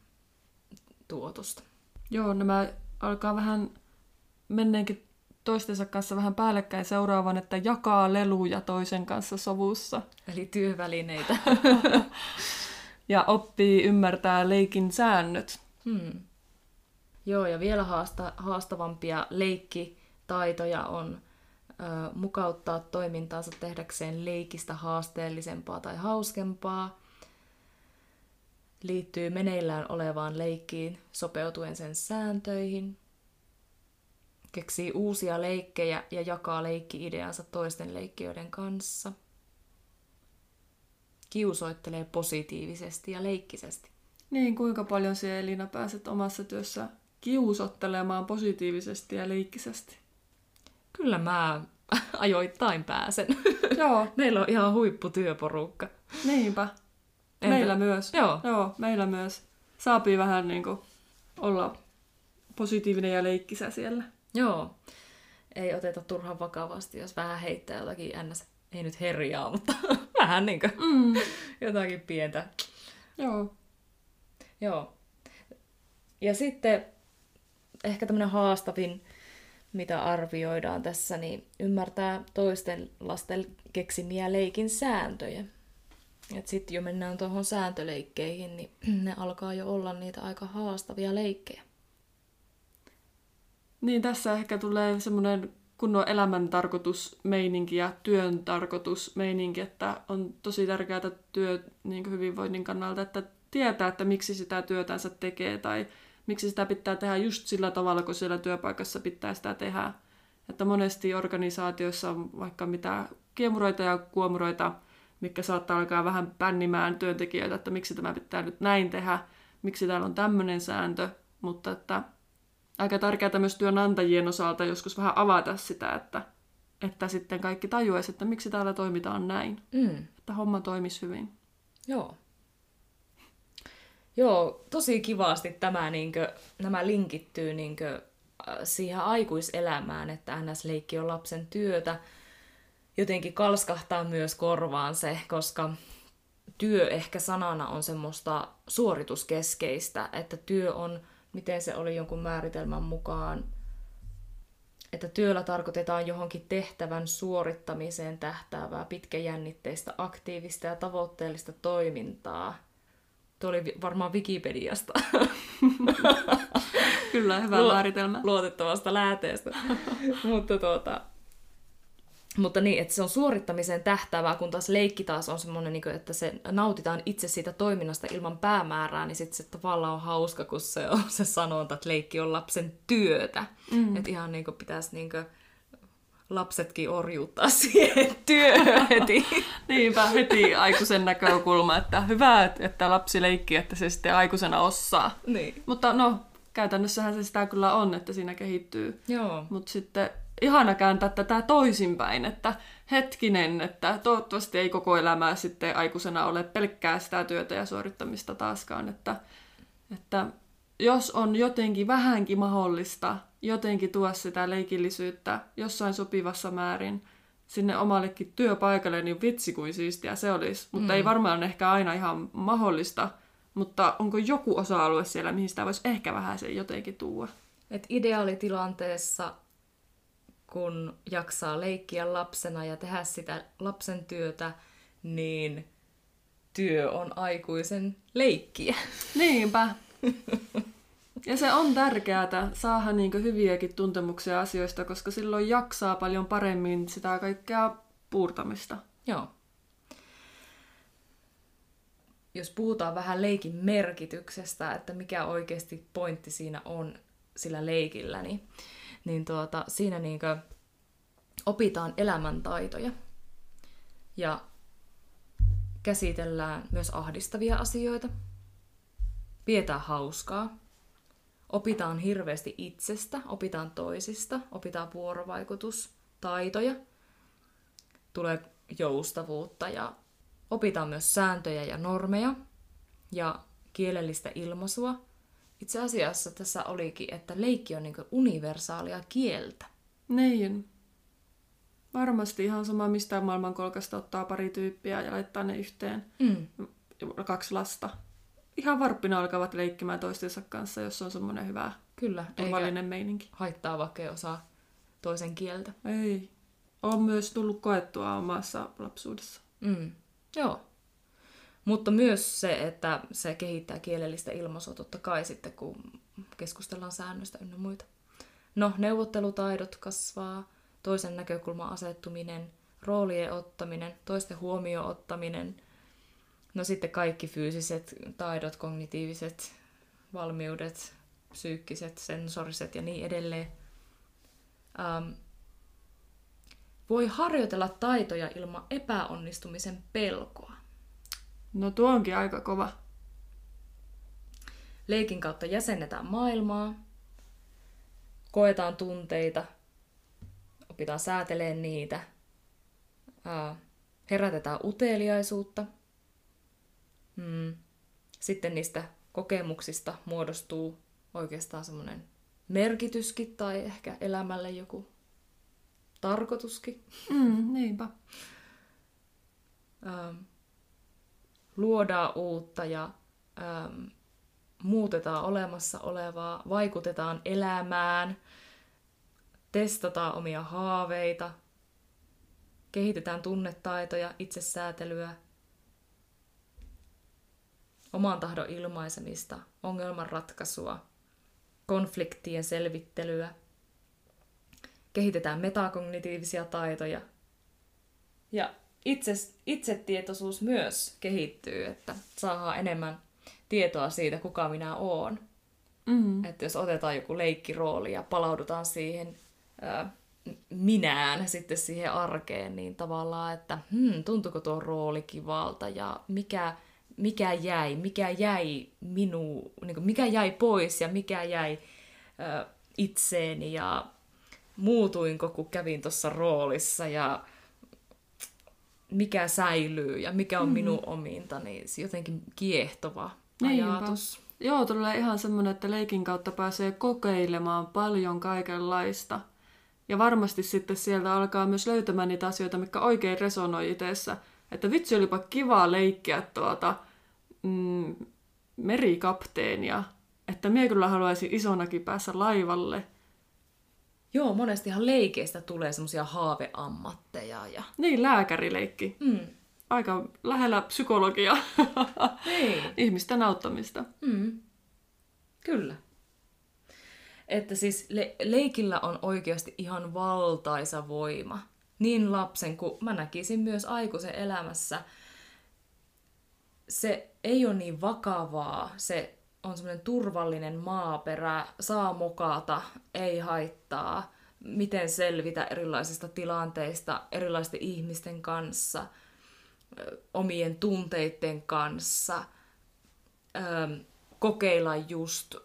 tuotosta.
Joo, nämä alkaa vähän menneenkin toistensa kanssa vähän päällekkäin seuraavan, että jakaa leluja toisen kanssa sovussa
Eli työvälineitä.
ja oppii ymmärtää leikin säännöt.
Hmm. Joo, ja vielä haasta, haastavampia leikkitaitoja on ö, mukauttaa toimintaansa tehdäkseen leikistä haasteellisempaa tai hauskempaa. Liittyy meneillään olevaan leikkiin sopeutuen sen sääntöihin. Keksii uusia leikkejä ja jakaa leikki-ideansa toisten leikkiöiden kanssa. Kiusoittelee positiivisesti ja leikkisesti.
Niin, kuinka paljon se Elina pääset omassa työssä kiusottelemaan positiivisesti ja leikkisesti?
Kyllä mä ajoittain pääsen.
Joo,
Meillä on ihan huipputyöporukka.
niinpä.
Entä-
Meillä myös.
Joo.
Joo, meillä myös. Saapii vähän niin kuin olla positiivinen ja leikkisä siellä.
Joo. Ei oteta turhan vakavasti, jos vähän heittää jotakin ns. Ei nyt herjaa, mutta vähän niin kuin
Mm.
jotakin pientä.
Joo.
Joo. Ja sitten ehkä tämmöinen haastavin, mitä arvioidaan tässä, niin ymmärtää toisten lasten keksimiä leikin sääntöjä. Et sitten jo mennään tuohon sääntöleikkeihin, niin ne alkaa jo olla niitä aika haastavia leikkejä.
Niin tässä ehkä tulee semmoinen kunnon elämän tarkoitusmeininki ja työn tarkoitusmeininki, että on tosi tärkeää työ niin hyvinvoinnin kannalta, että tietää, että miksi sitä työtänsä tekee tai miksi sitä pitää tehdä just sillä tavalla, kun siellä työpaikassa pitää sitä tehdä. Että monesti organisaatioissa on vaikka mitä kiemuroita ja kuomuroita, mikä saattaa alkaa vähän pännimään työntekijöitä, että miksi tämä pitää nyt näin tehdä, miksi täällä on tämmöinen sääntö, mutta että aika tärkeää myös työnantajien osalta joskus vähän avata sitä, että, että sitten kaikki tajuaisi, että miksi täällä toimitaan näin,
Mm.
että homma toimisi hyvin.
Joo. Joo, tosi kivasti tämä, niinkö, nämä linkittyy niinkö, äh, siihen aikuiselämään, että NS-leikki on lapsen työtä. Jotenkin kalskahtaa myös korvaan se, koska työ ehkä sanana on semmoista suorituskeskeistä, että työ on, miten se oli jonkun määritelmän mukaan, että työllä tarkoitetaan johonkin tehtävän suorittamiseen tähtäävää pitkäjännitteistä, aktiivista ja tavoitteellista toimintaa. Tuo oli varmaan Wikipediasta
Kyllä, hyvä
Luo-
määritelmä.
luotettavasta lähteestä. mutta, tuota, mutta niin, että se on suorittamiseen tähtäävää, kun taas leikki taas on semmoinen, niin että se nautitaan itse siitä toiminnasta ilman päämäärää, niin sitten se tavallaan on hauska, kun se on se sanonta, että leikki on lapsen työtä. Mm. Että ihan niin kuin pitäisi niin kuin lapsetkin orjuuttaa siihen työhön heti.
Niinpä heti aikuisen näkökulma, että hyvä, että lapsi leikkii, että se sitten aikuisena osaa.
niin.
Mutta no, käytännössähän se sitä kyllä on, että siinä kehittyy.
Joo.
Mutta sitten ihana kääntää tätä toisinpäin, että hetkinen, että toivottavasti ei koko elämää sitten aikuisena ole pelkkää sitä työtä ja suorittamista taaskaan, että, että jos on jotenkin vähänkin mahdollista jotenkin tuoda sitä leikillisyyttä jossain sopivassa määrin sinne omallekin työpaikalle, niin vitsi kuin siistiä se olisi. Mutta mm. ei varmaan ehkä aina ihan mahdollista, mutta onko joku osa-alue siellä, mihin sitä voisi ehkä vähän sen jotenkin tuoda?
Et ideaalitilanteessa, kun jaksaa leikkiä lapsena ja tehdä sitä lapsen työtä, niin työ on aikuisen leikkiä.
Niinpä. Ja se on tärkeää saada niin hyviäkin tuntemuksia asioista, koska silloin jaksaa paljon paremmin sitä kaikkea puurtamista.
Joo. Jos puhutaan vähän leikin merkityksestä, että mikä oikeasti pointti siinä on sillä leikillä, niin, niin tuota, siinä niinkö opitaan elämäntaitoja ja käsitellään myös ahdistavia asioita, pidetään hauskaa, opitaan hirveästi itsestä, opitaan toisista, opitaan vuorovaikutustaitoja, tulee joustavuutta ja opitaan myös sääntöjä ja normeja ja kielellistä ilmaisua. Itse asiassa tässä olikin, että leikki on niin universaalia kieltä.
Niin. Varmasti ihan sama mistä maailmankolkasta ottaa pari tyyppiä ja laittaa ne yhteen.
Mm.
Kaksi lasta. Ihan varppina alkavat leikkimään toistensa kanssa, jos on semmoinen hyvä,
Kyllä,
turvallinen meininki.
haittaa vaikka ei osaa toisen kieltä.
Ei. On myös tullut koettua omassa lapsuudessa.
Mm. Joo. Mutta myös se, että se kehittää kielellistä ilmaisua totta kai sitten, kun keskustellaan säännöistä ynnä muita. No, neuvottelutaidot kasvaa, toisen näkökulman asettuminen, roolien ottaminen, toisten huomioon ottaminen, no sitten kaikki fyysiset taidot, kognitiiviset valmiudet, psyykkiset, sensoriset ja niin edelleen. Ähm, voi harjoitella taitoja ilman epäonnistumisen pelkoa.
No tuo onkin aika kova.
Leikin kautta jäsennetään maailmaa, koetaan tunteita, opitaan sääteleen niitä, ää, herätetään uteliaisuutta. Mm. Sitten niistä kokemuksista muodostuu oikeastaan semmoinen merkityskin tai ehkä elämälle joku tarkoituskin.
Mm, niinpä.
Ähm, luodaan uutta ja ähm, muutetaan olemassa olevaa, vaikutetaan elämään, testataan omia haaveita, kehitetään tunnetaitoja, itsesäätelyä, oman tahdon ilmaisemista, ongelmanratkaisua, konfliktien selvittelyä, kehitetään metakognitiivisia taitoja ja itses, itsetietoisuus myös kehittyy, että saadaan enemmän tietoa siitä, kuka minä oon.
Mm.
Että jos otetaan joku leikkirooli ja palaudutaan siihen ää, minään sitten siihen arkeen, niin tavallaan, että hmm, tuntuuko tuo rooli kivalta ja mikä, mikä jäi, mikä jäi minu, niin kuin mikä jäi pois ja mikä jäi ää, itseeni ja muutuinko, kun kävin tuossa roolissa ja mikä säilyy ja mikä on mm. minun ominta, niin se jotenkin kiehtova
Niinpä.
ajatus.
Joo, tulee ihan semmoinen, että leikin kautta pääsee kokeilemaan paljon kaikenlaista. Ja varmasti sitten sieltä alkaa myös löytämään niitä asioita, mikä oikein resonoi itseessä. Että vitsi olipa kiva leikkiä tuota mm, merikapteenia. Että minä kyllä haluaisin isonakin päässä laivalle.
Joo, monestihan leikeistä tulee semmoisia haaveammatteja. Ja...
Niin, lääkärileikki.
Mm.
Aika lähellä psykologia.
Niin.
Ihmisten auttamista.
Mm. Kyllä. Että siis le- leikillä on oikeasti ihan valtaisa voima. Niin lapsen kuin mä näkisin myös aikuisen elämässä. Se ei ole niin vakavaa, se on semmoinen turvallinen maaperä, saa mokata, ei haittaa, miten selvitä erilaisista tilanteista, erilaisten ihmisten kanssa, omien tunteiden kanssa, kokeilla just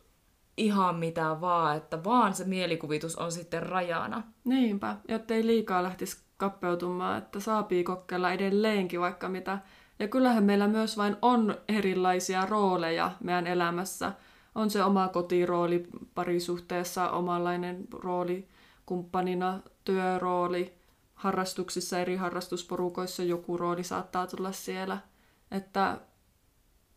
ihan mitä vaan, että vaan se mielikuvitus on sitten rajana.
Niinpä, jotta ei liikaa lähtisi kappeutumaan, että saapii kokeilla edelleenkin vaikka mitä. Ja kyllähän meillä myös vain on erilaisia rooleja meidän elämässä. On se oma kotirooli parisuhteessa, omanlainen rooli kumppanina, työrooli, harrastuksissa, eri harrastusporukoissa joku rooli saattaa tulla siellä. Että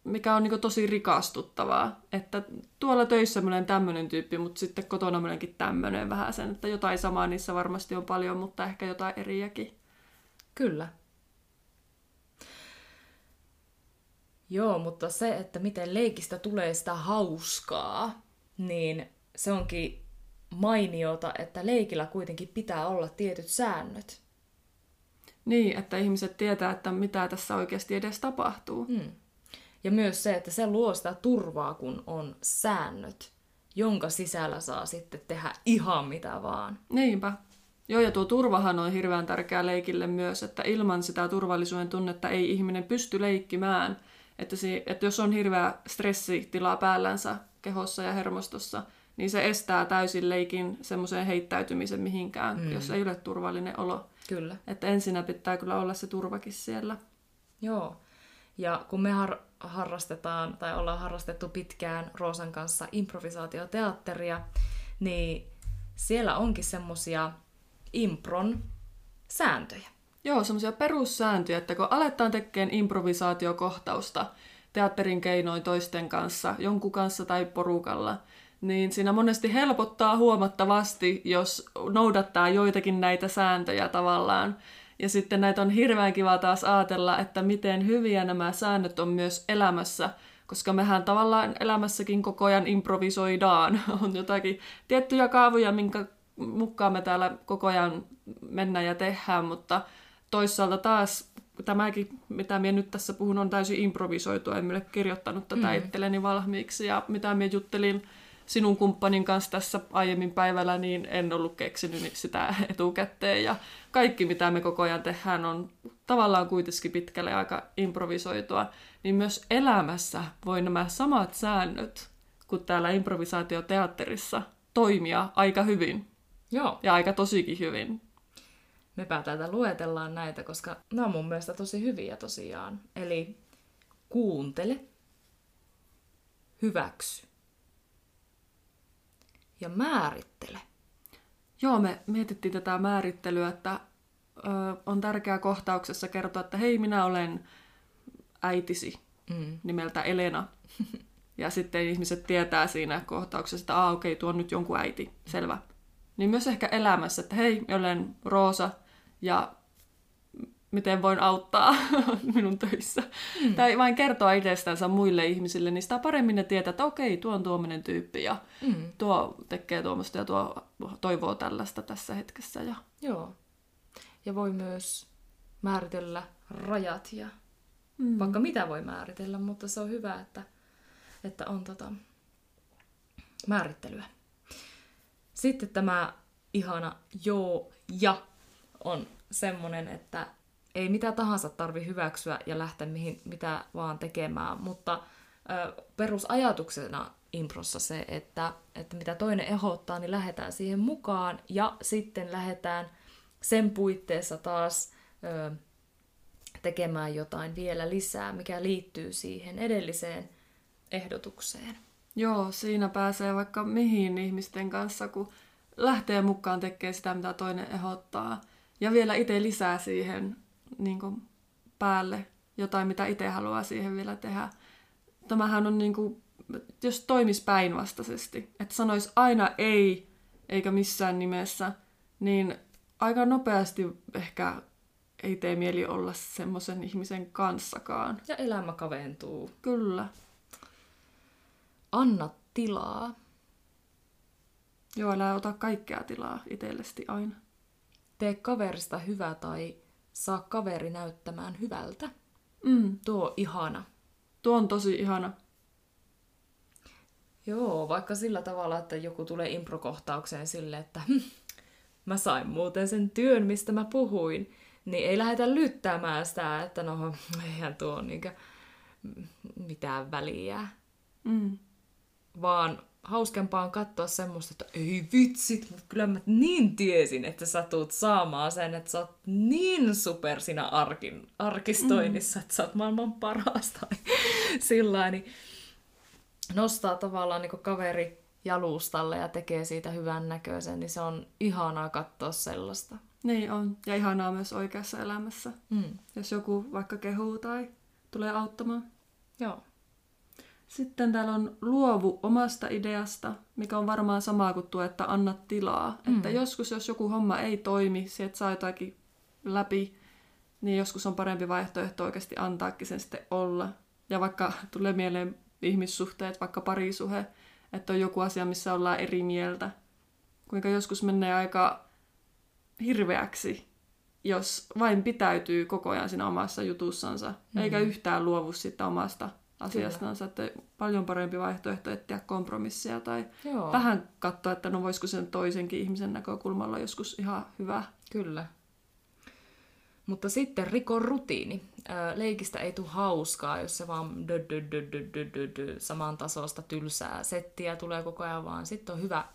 mikä on niin tosi rikastuttavaa, että tuolla töissä mä olen tämmöinen tyyppi, mutta sitten kotona mä olenkin tämmöinen vähän sen, että jotain samaa niissä varmasti on paljon, mutta ehkä jotain eriäkin.
Kyllä. Joo, mutta se, että miten leikistä tulee sitä hauskaa, niin se onkin mainiota, että leikillä kuitenkin pitää olla tietyt säännöt.
Niin, että ihmiset tietää, että mitä tässä oikeasti edes tapahtuu.
Mm. Ja myös se, että se luo sitä turvaa, kun on säännöt, jonka sisällä saa sitten tehdä ihan mitä vaan.
Niinpä. Joo, ja tuo turvahan on hirveän tärkeä leikille myös, että ilman sitä turvallisuuden tunnetta ei ihminen pysty leikkimään. Että, si- että jos on hirveä stressitila päällänsä kehossa ja hermostossa, niin se estää täysin leikin semmoiseen heittäytymisen mihinkään, mm. jos ei ole turvallinen olo.
Kyllä.
Että ensinnä pitää kyllä olla se turvakin siellä.
Joo. Ja kun me har- harrastetaan, tai ollaan harrastettu pitkään Roosan kanssa improvisaatioteatteria, niin siellä onkin semmosia impron sääntöjä.
Joo, semmoisia perussääntöjä, että kun aletaan tekemään improvisaatiokohtausta teatterin keinoin toisten kanssa, jonkun kanssa tai porukalla, niin siinä monesti helpottaa huomattavasti, jos noudattaa joitakin näitä sääntöjä tavallaan. Ja sitten näitä on hirveän kiva taas ajatella, että miten hyviä nämä säännöt on myös elämässä, koska mehän tavallaan elämässäkin koko ajan improvisoidaan. On jotakin tiettyjä kaavoja, minkä mukaan me täällä koko ajan mennään ja tehdään, mutta toisaalta taas tämäkin, mitä minä nyt tässä puhun, on täysin improvisoitua. En ole kirjoittanut tätä mm. itselleni valmiiksi. Ja mitä minä juttelin sinun kumppanin kanssa tässä aiemmin päivällä, niin en ollut keksinyt sitä etukäteen. Ja kaikki, mitä me koko ajan tehdään, on tavallaan kuitenkin pitkälle aika improvisoitua. Niin myös elämässä voi nämä samat säännöt kuin täällä improvisaatioteatterissa toimia aika hyvin.
Joo.
Ja aika tosikin hyvin.
Mepä täältä luetellaan näitä, koska nämä on mun mielestä tosi hyviä tosiaan. Eli kuuntele, hyväksy ja määrittele.
Joo, me mietittiin tätä määrittelyä, että ö, on tärkeää kohtauksessa kertoa, että hei, minä olen äitisi
Mm.
nimeltä Elena. Ja sitten ihmiset tietää siinä kohtauksessa, että okei, tuo on nyt jonkun äiti, selvä. Niin myös ehkä elämässä, että hei, minä olen Roosa ja miten voin auttaa minun töissä. Mm. Tai vain kertoa itsestänsä muille ihmisille, niin sitä paremmin ne tietää, että okei, tuo on tuommoinen tyyppi ja
Mm.
tuo tekee tuommoista ja tuo toivoo tällaista tässä hetkessä. Ja...
Joo. Ja voi myös määritellä rajat ja
Mm.
vaikka mitä voi määritellä, mutta se on hyvä, että, että on tota määrittelyä. Sitten tämä ihana joo ja on semmonen, että ei mitä tahansa tarvi hyväksyä ja lähteä mihin, mitä vaan tekemään, mutta ö, perusajatuksena improssa se, että, että mitä toinen ehdottaa, niin lähdetään siihen mukaan ja sitten lähdetään sen puitteissa taas ö, tekemään jotain vielä lisää, mikä liittyy siihen edelliseen ehdotukseen.
Joo, siinä pääsee vaikka mihin ihmisten kanssa, kun lähtee mukaan tekemään sitä, mitä toinen ehdottaa. Ja vielä itse lisää siihen niin kuin, päälle jotain, mitä itse haluaa siihen vielä tehdä. Tämähän on niin kuin, jos toimisi päinvastaisesti, että sanoisi aina ei, eikä missään nimessä, niin aika nopeasti ehkä ei tee mieli olla semmoisen ihmisen kanssakaan.
Ja elämä kaventuu.
Kyllä.
Anna tilaa.
Joo, älä ota kaikkea tilaa itsellesi aina.
Tee kaverista hyvä tai saa kaveri näyttämään hyvältä.
Mm,
Tuo on ihana.
tuo on tosi ihana.
Joo, vaikka sillä tavalla, että joku tulee improkohtaukseen sille, että hm, mä sain muuten sen työn, mistä mä puhuin, niin ei lähdetä lyttämään sitä, että no, eihän tuo ole niinkö mitään väliä.
Mm.
Vaan hauskempaa on katsoa semmoista, että ei vitsit, mutta kyllä mä niin tiesin, että sä tuut saamaan sen, että sä oot niin super siinä arkin, arkistoinnissa, mm. että sä oot maailman paras tai sillä niin nostaa tavallaan niin kaveri jalustalle ja tekee siitä hyvän näköisen, niin se on ihanaa katsoa sellaista.
Niin on. Ja ihanaa myös oikeassa elämässä.
Mm.
Jos joku vaikka kehuu tai tulee auttamaan.
Joo.
Sitten täällä on luovu omasta ideasta, mikä on varmaan samaa kuin tuo, että anna tilaa. Mm. Että joskus, jos joku homma ei toimi, se että saa jotakin läpi, niin joskus on parempi vaihtoehto oikeasti antaakin sen sitten olla. Ja vaikka tulee mieleen ihmissuhteet, vaikka parisuhe, että on joku asia, missä ollaan eri mieltä. Kuinka joskus menee aika hirveäksi, jos vain pitäytyy koko ajan siinä omassa jutussansa, mm-hmm. eikä yhtään luovu siitä omasta asiastansa. Että paljon parempi vaihtoehto etsiä kompromissia tai
Joo.
vähän katsoa, että no voisiko sen toisenkin ihmisen näkökulmalla joskus ihan hyvä.
Kyllä. Mutta sitten rikon rutiini. Leikistä ei tule hauskaa, jos se vaan dö, dö, dö, dö, dö, dö, dö, saman tasosta tylsää settiä tulee koko ajan, vaan sitten on hyvä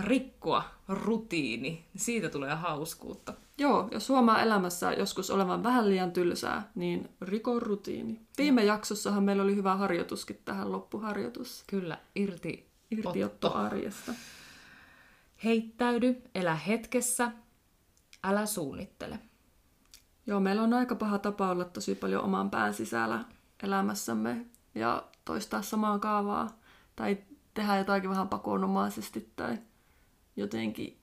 rikkoa rutiini. Siitä tulee hauskuutta.
Joo, jos huomaa elämässä joskus olevan vähän liian tylsää, niin riko rutiini. Viime jaksossahan meillä oli hyvä harjoituskin tähän loppuharjoitus.
Kyllä, irti
Irtiotto arjesta.
Heittäydy, elä hetkessä, älä suunnittele.
Joo, meillä on aika paha tapa olla tosi paljon oman pään sisällä elämässämme ja toistaa samaa kaavaa tai tehdä jotakin vähän pakonomaisesti tai jotenkin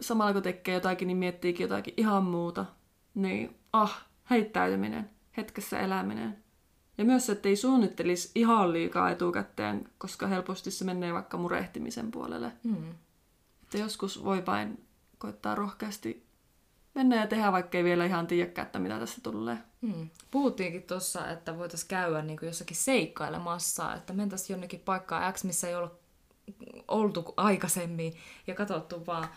samalla kun tekee jotakin, niin miettiikin jotakin ihan muuta. Niin, ah, heittäytyminen, hetkessä eläminen. Ja myös se, että ei suunnittelisi ihan liikaa etukäteen, koska helposti se menee vaikka murehtimisen puolelle.
Mm.
Että joskus voi vain koittaa rohkeasti mennä ja tehdä, vaikka ei vielä ihan tiedäkään, että mitä tässä tulee.
Mm. Puhuttiinkin tuossa, että voitaisiin käydä niin jossakin seikkailemassa, että mentäisiin jonnekin paikkaan X, missä ei ole oltu aikaisemmin ja katsottu vaan,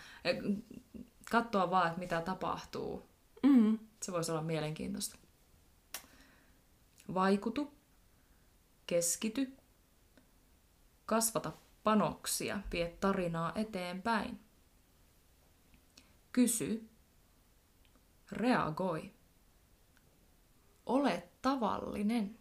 katsoa vaan, että mitä tapahtuu.
Mm.
Se voisi olla mielenkiintoista. Vaikutu, keskity, kasvata panoksia, vie tarinaa eteenpäin. Kysy, Reagoi. Ole tavallinen.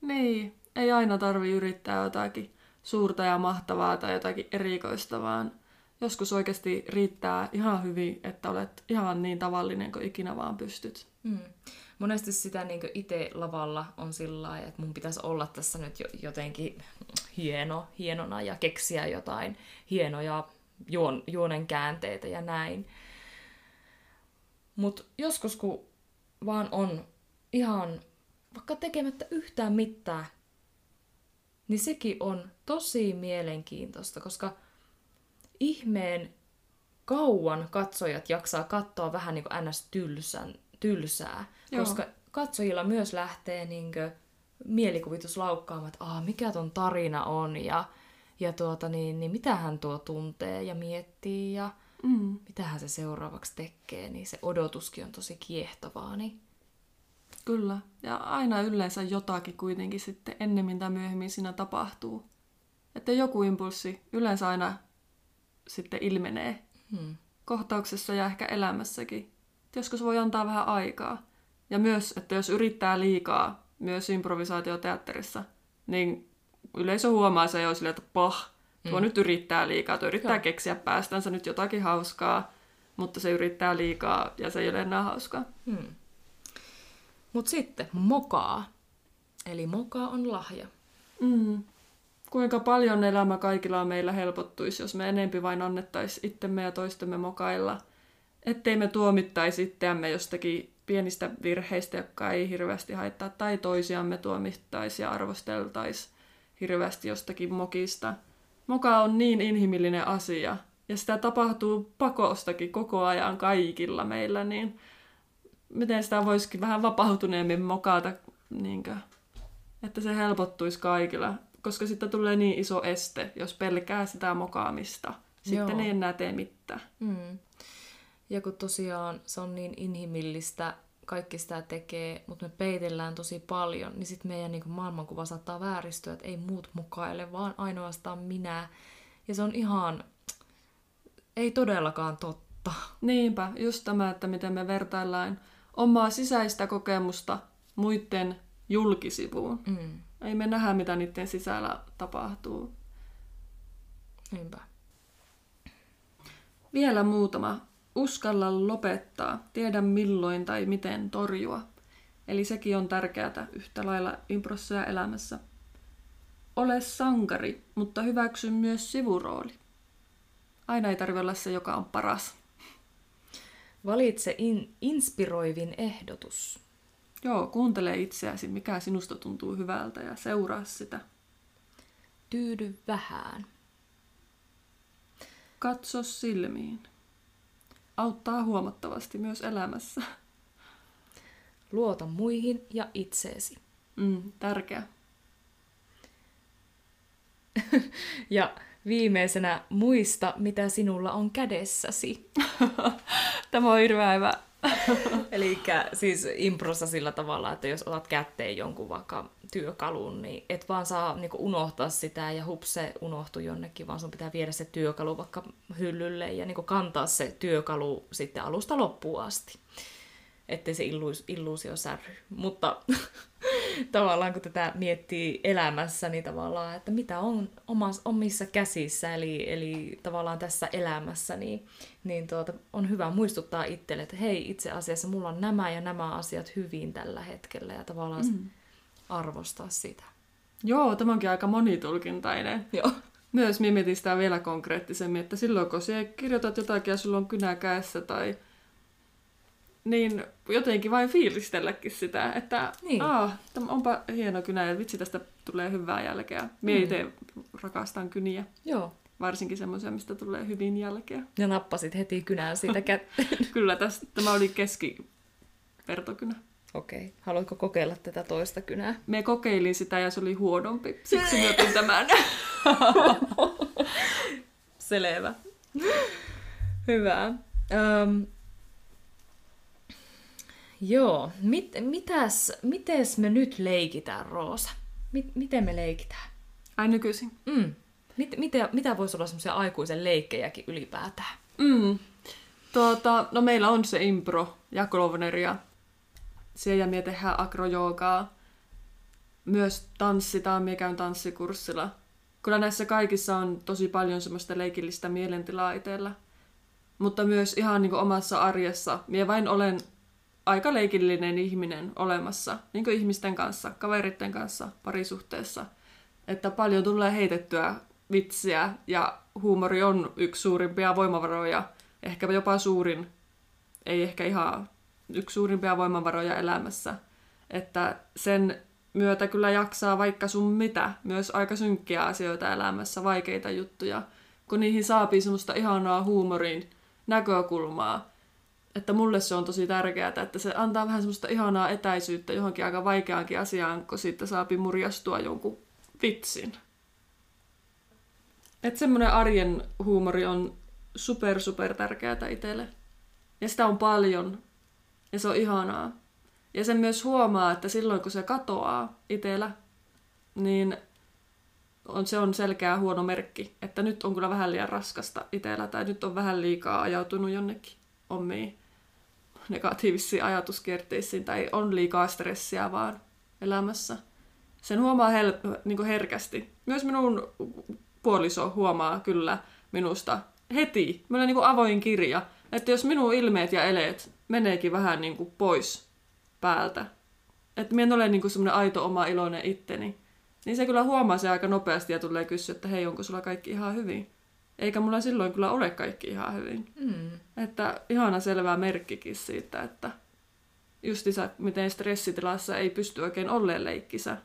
Niin, ei aina tarvi yrittää jotakin suurta ja mahtavaa tai jotakin erikoista, vaan joskus oikeasti riittää ihan hyvin, että olet ihan niin tavallinen kuin ikinä vaan pystyt.
Mm. Monesti sitä niin itse lavalla on sillä lailla, että mun pitäisi olla tässä nyt jotenkin hieno, hienona ja keksiä jotain hienoja juon, juonen käänteitä ja näin. Mutta joskus kun vaan on ihan vaikka tekemättä yhtään mitään, niin sekin on tosi mielenkiintoista, koska ihmeen kauan katsojat jaksaa katsoa vähän niin kuin ns. Tylsän, tylsää, Joo. koska katsojilla myös lähtee niin kuin mielikuvitus laukkaamaan, että Aa, mikä ton tarina on ja, ja tuota, niin, niin mitä hän tuo tuntee ja miettii ja mm. mitä hän se seuraavaksi tekee, niin se odotuskin on tosi kiehtovaa. Niin...
Kyllä, ja aina yleensä jotakin kuitenkin sitten ennemmin tai myöhemmin siinä tapahtuu. Että joku impulssi yleensä aina sitten ilmenee hmm. kohtauksessa ja ehkä elämässäkin. Joskus voi antaa vähän aikaa. Ja myös, että jos yrittää liikaa, myös improvisaatioteatterissa, niin yleisö huomaa se jo silleen, että pah, tuo mm. nyt yrittää liikaa, tuo yrittää Joo. keksiä päästänsä nyt jotakin hauskaa, mutta se yrittää liikaa ja se ei ole enää hauskaa. Hmm.
Mutta sitten mokaa. Eli mokaa on lahja.
Mm. Kuinka paljon elämä kaikilla meillä helpottuisi, jos me enempi vain annettaisiin itsemme ja toistemme mokailla. Ettei me tuomittaisi itseämme jostakin pienistä virheistä, jotka ei hirveästi haittaa, tai toisiamme tuomittaisi ja arvosteltaisi hirveästi jostakin mokista. Moka on niin inhimillinen asia, ja sitä tapahtuu pakostakin koko ajan kaikilla meillä, niin miten sitä voisikin vähän vapautuneemmin mokata, niinkö, että se helpottuisi kaikilla, koska sitten tulee niin iso este, jos pelkää sitä mokaamista. Sitten Joo. ei enää tee mitään. Mm.
Ja kun tosiaan se on niin inhimillistä, kaikki sitä tekee, mutta me peitellään tosi paljon, niin sitten meidän niin maailmankuva saattaa vääristyä, että ei muut mukaile, vaan ainoastaan minä. Ja se on ihan, ei todellakaan totta.
Niinpä, just tämä, että miten me vertaillaan omaa sisäistä kokemusta muiden julkisivuun. Mm. Ei me nähdä, mitä niiden sisällä tapahtuu.
Niinpä.
Vielä muutama. Uskalla lopettaa. Tiedä milloin tai miten torjua. Eli sekin on tärkeää yhtä lailla improssa ja elämässä. Ole sankari, mutta hyväksy myös sivurooli. Aina ei tarvitse olla se, joka on paras.
Valitse in- inspiroivin ehdotus.
Joo, kuuntele itseäsi, mikä sinusta tuntuu hyvältä ja seuraa sitä.
Tyydy vähän.
Katso silmiin. Auttaa huomattavasti myös elämässä.
Luota muihin ja itseesi.
Mm, tärkeä.
ja viimeisenä muista, mitä sinulla on kädessäsi.
Tämä on hirveän hyvä.
Eli siis improssa sillä tavalla, että jos otat kätteen jonkun vaikka työkalun, niin et vaan saa niinku unohtaa sitä ja hups se unohtuu jonnekin, vaan sun pitää viedä se työkalu vaikka hyllylle ja niinku kantaa se työkalu sitten alusta loppuun asti ettei se illuus, illuusio särry. Mutta tavallaan kun tätä miettii elämässä, niin tavallaan, että mitä on omas, omissa käsissä, eli, eli tavallaan tässä elämässä, niin, niin tuota, on hyvä muistuttaa itselle, että hei, itse asiassa mulla on nämä ja nämä asiat hyvin tällä hetkellä, ja tavallaan mm. arvostaa sitä.
Joo, tämä onkin aika monitulkintainen.
Joo.
Myös mietin sitä vielä konkreettisemmin, että silloin kun kirjoitat jotakin ja sulla on kynä käessä tai niin jotenkin vain fiilistelläkin sitä, että niin. Aa, onpa hieno kynä ja vitsi tästä tulee hyvää jälkeä. Mie mm. itse rakastan kyniä.
Joo.
Varsinkin semmoisia, mistä tulee hyvin jälkeä.
Ja nappasit heti kynään siitä kätteen.
Kyllä, tästä, tämä oli keskivertokynä.
Okei. Okay. Haluatko kokeilla tätä toista kynää?
Me kokeilin sitä ja se oli huonompi. Siksi me otin tämän.
Selvä. Hyvä. Um, Joo, Mit, mitäs, mites me nyt leikitään, Roosa? Mit, miten me leikitään?
Ai nykyisin?
Mm. Mit, mitä, mitä voisi olla semmoisia aikuisen leikkejäkin ylipäätään?
Mm. Tuota, no meillä on se impro ja Klovner ja siellä me tehdään akrojoogaa. Myös tanssitaan, me käyn tanssikurssilla. Kyllä näissä kaikissa on tosi paljon semmoista leikillistä mielentilaa itsellä. Mutta myös ihan niin kuin omassa arjessa. Mie vain olen aika leikillinen ihminen olemassa, niin kuin ihmisten kanssa, kaveritten kanssa, parisuhteessa. Että paljon tulee heitettyä vitsiä ja huumori on yksi suurimpia voimavaroja, ehkä jopa suurin, ei ehkä ihan yksi suurimpia voimavaroja elämässä. Että sen myötä kyllä jaksaa vaikka sun mitä, myös aika synkkiä asioita elämässä, vaikeita juttuja, kun niihin saapii semmoista ihanaa huumorin näkökulmaa. Että mulle se on tosi tärkeää, että se antaa vähän semmoista ihanaa etäisyyttä johonkin aika vaikeaankin asiaan, kun siitä saapi murjastua jonkun vitsin. Että semmoinen arjen huumori on super, super tärkeää itselle. Ja sitä on paljon. Ja se on ihanaa. Ja sen myös huomaa, että silloin kun se katoaa itsellä, niin on, se on selkeä huono merkki, että nyt on kyllä vähän liian raskasta itsellä tai nyt on vähän liikaa ajautunut jonnekin omiin negatiivisiin ajatuskierteisiin tai on liikaa stressiä vaan elämässä. Sen huomaa hel- niin herkästi. Myös minun puoliso huomaa kyllä minusta heti. Mä olen niin avoin kirja. Että jos minun ilmeet ja eleet meneekin vähän niin kuin pois päältä, että minä en ole niin semmoinen aito oma iloinen itteni, niin se kyllä huomaa se aika nopeasti ja tulee kysyä, että hei, onko sulla kaikki ihan hyvin? Eikä mulla silloin kyllä ole kaikki ihan hyvin. Mm. Että ihana selvää merkkikin siitä, että justiinsa miten stressitilassa ei pysty oikein olleen leikkisä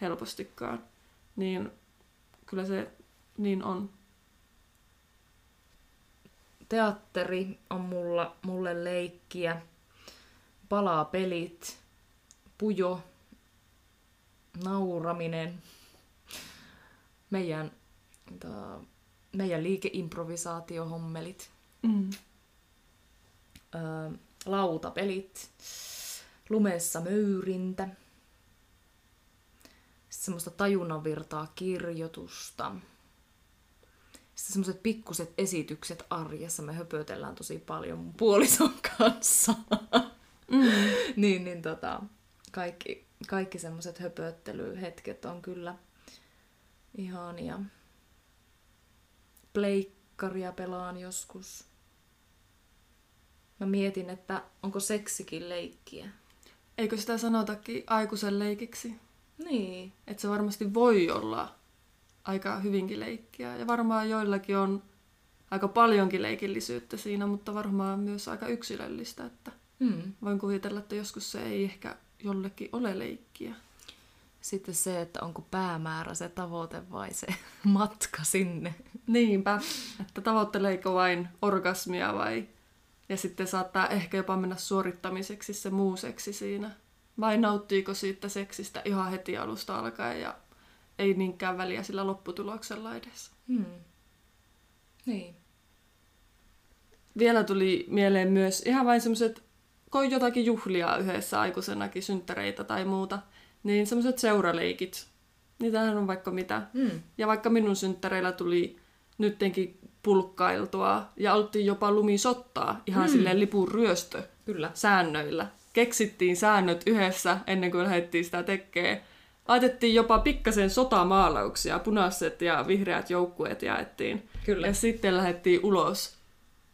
helpostikaan. Niin kyllä se niin on.
Teatteri on mulla, mulle leikkiä. Palaa pelit. Pujo. Nauraminen. Meidän, ta, meidän liikeimprovisaatiohommelit. Mm. Ö, lautapelit. Lumessa möyrintä semmoista tajunnanvirtaa kirjoitusta. Sitten semmoiset pikkuset esitykset arjessa. Me höpötellään tosi paljon mun puolison kanssa. Mm. niin, niin tota, kaikki, kaikki semmoiset höpöttelyhetket on kyllä ihania. Pleikkaria pelaan joskus. Mä mietin, että onko seksikin leikkiä.
Eikö sitä sanotakin aikuisen leikiksi?
Niin.
Että se varmasti voi olla aika hyvinkin leikkiä. Ja varmaan joillakin on aika paljonkin leikillisyyttä siinä, mutta varmaan myös aika yksilöllistä. Että hmm. Voin kuvitella, että joskus se ei ehkä jollekin ole leikkiä.
Sitten se, että onko päämäärä se tavoite vai se matka sinne.
Niinpä, että tavoitteleeko vain orgasmia vai... Ja sitten saattaa ehkä jopa mennä suorittamiseksi se muu seksi siinä. Vai nauttiiko siitä seksistä ihan heti alusta alkaen ja ei niinkään väliä sillä lopputuloksella edes. Hmm.
Niin.
Vielä tuli mieleen myös ihan vain semmoiset, kun jotakin juhlia yhdessä aikuisenakin, synttäreitä tai muuta, niin semmoiset seuraleikit. Niitähän on vaikka mitä. Hmm. Ja vaikka minun synttäreillä tuli nyttenkin pulkkailtua ja oltiin jopa lumisottaa ihan hmm. silleen lipun ryöstö Kyllä. säännöillä keksittiin säännöt yhdessä ennen kuin lähdettiin sitä tekemään. Laitettiin jopa pikkasen sotamaalauksia, punaiset ja vihreät joukkueet jaettiin. Kyllä. Ja sitten lähdettiin ulos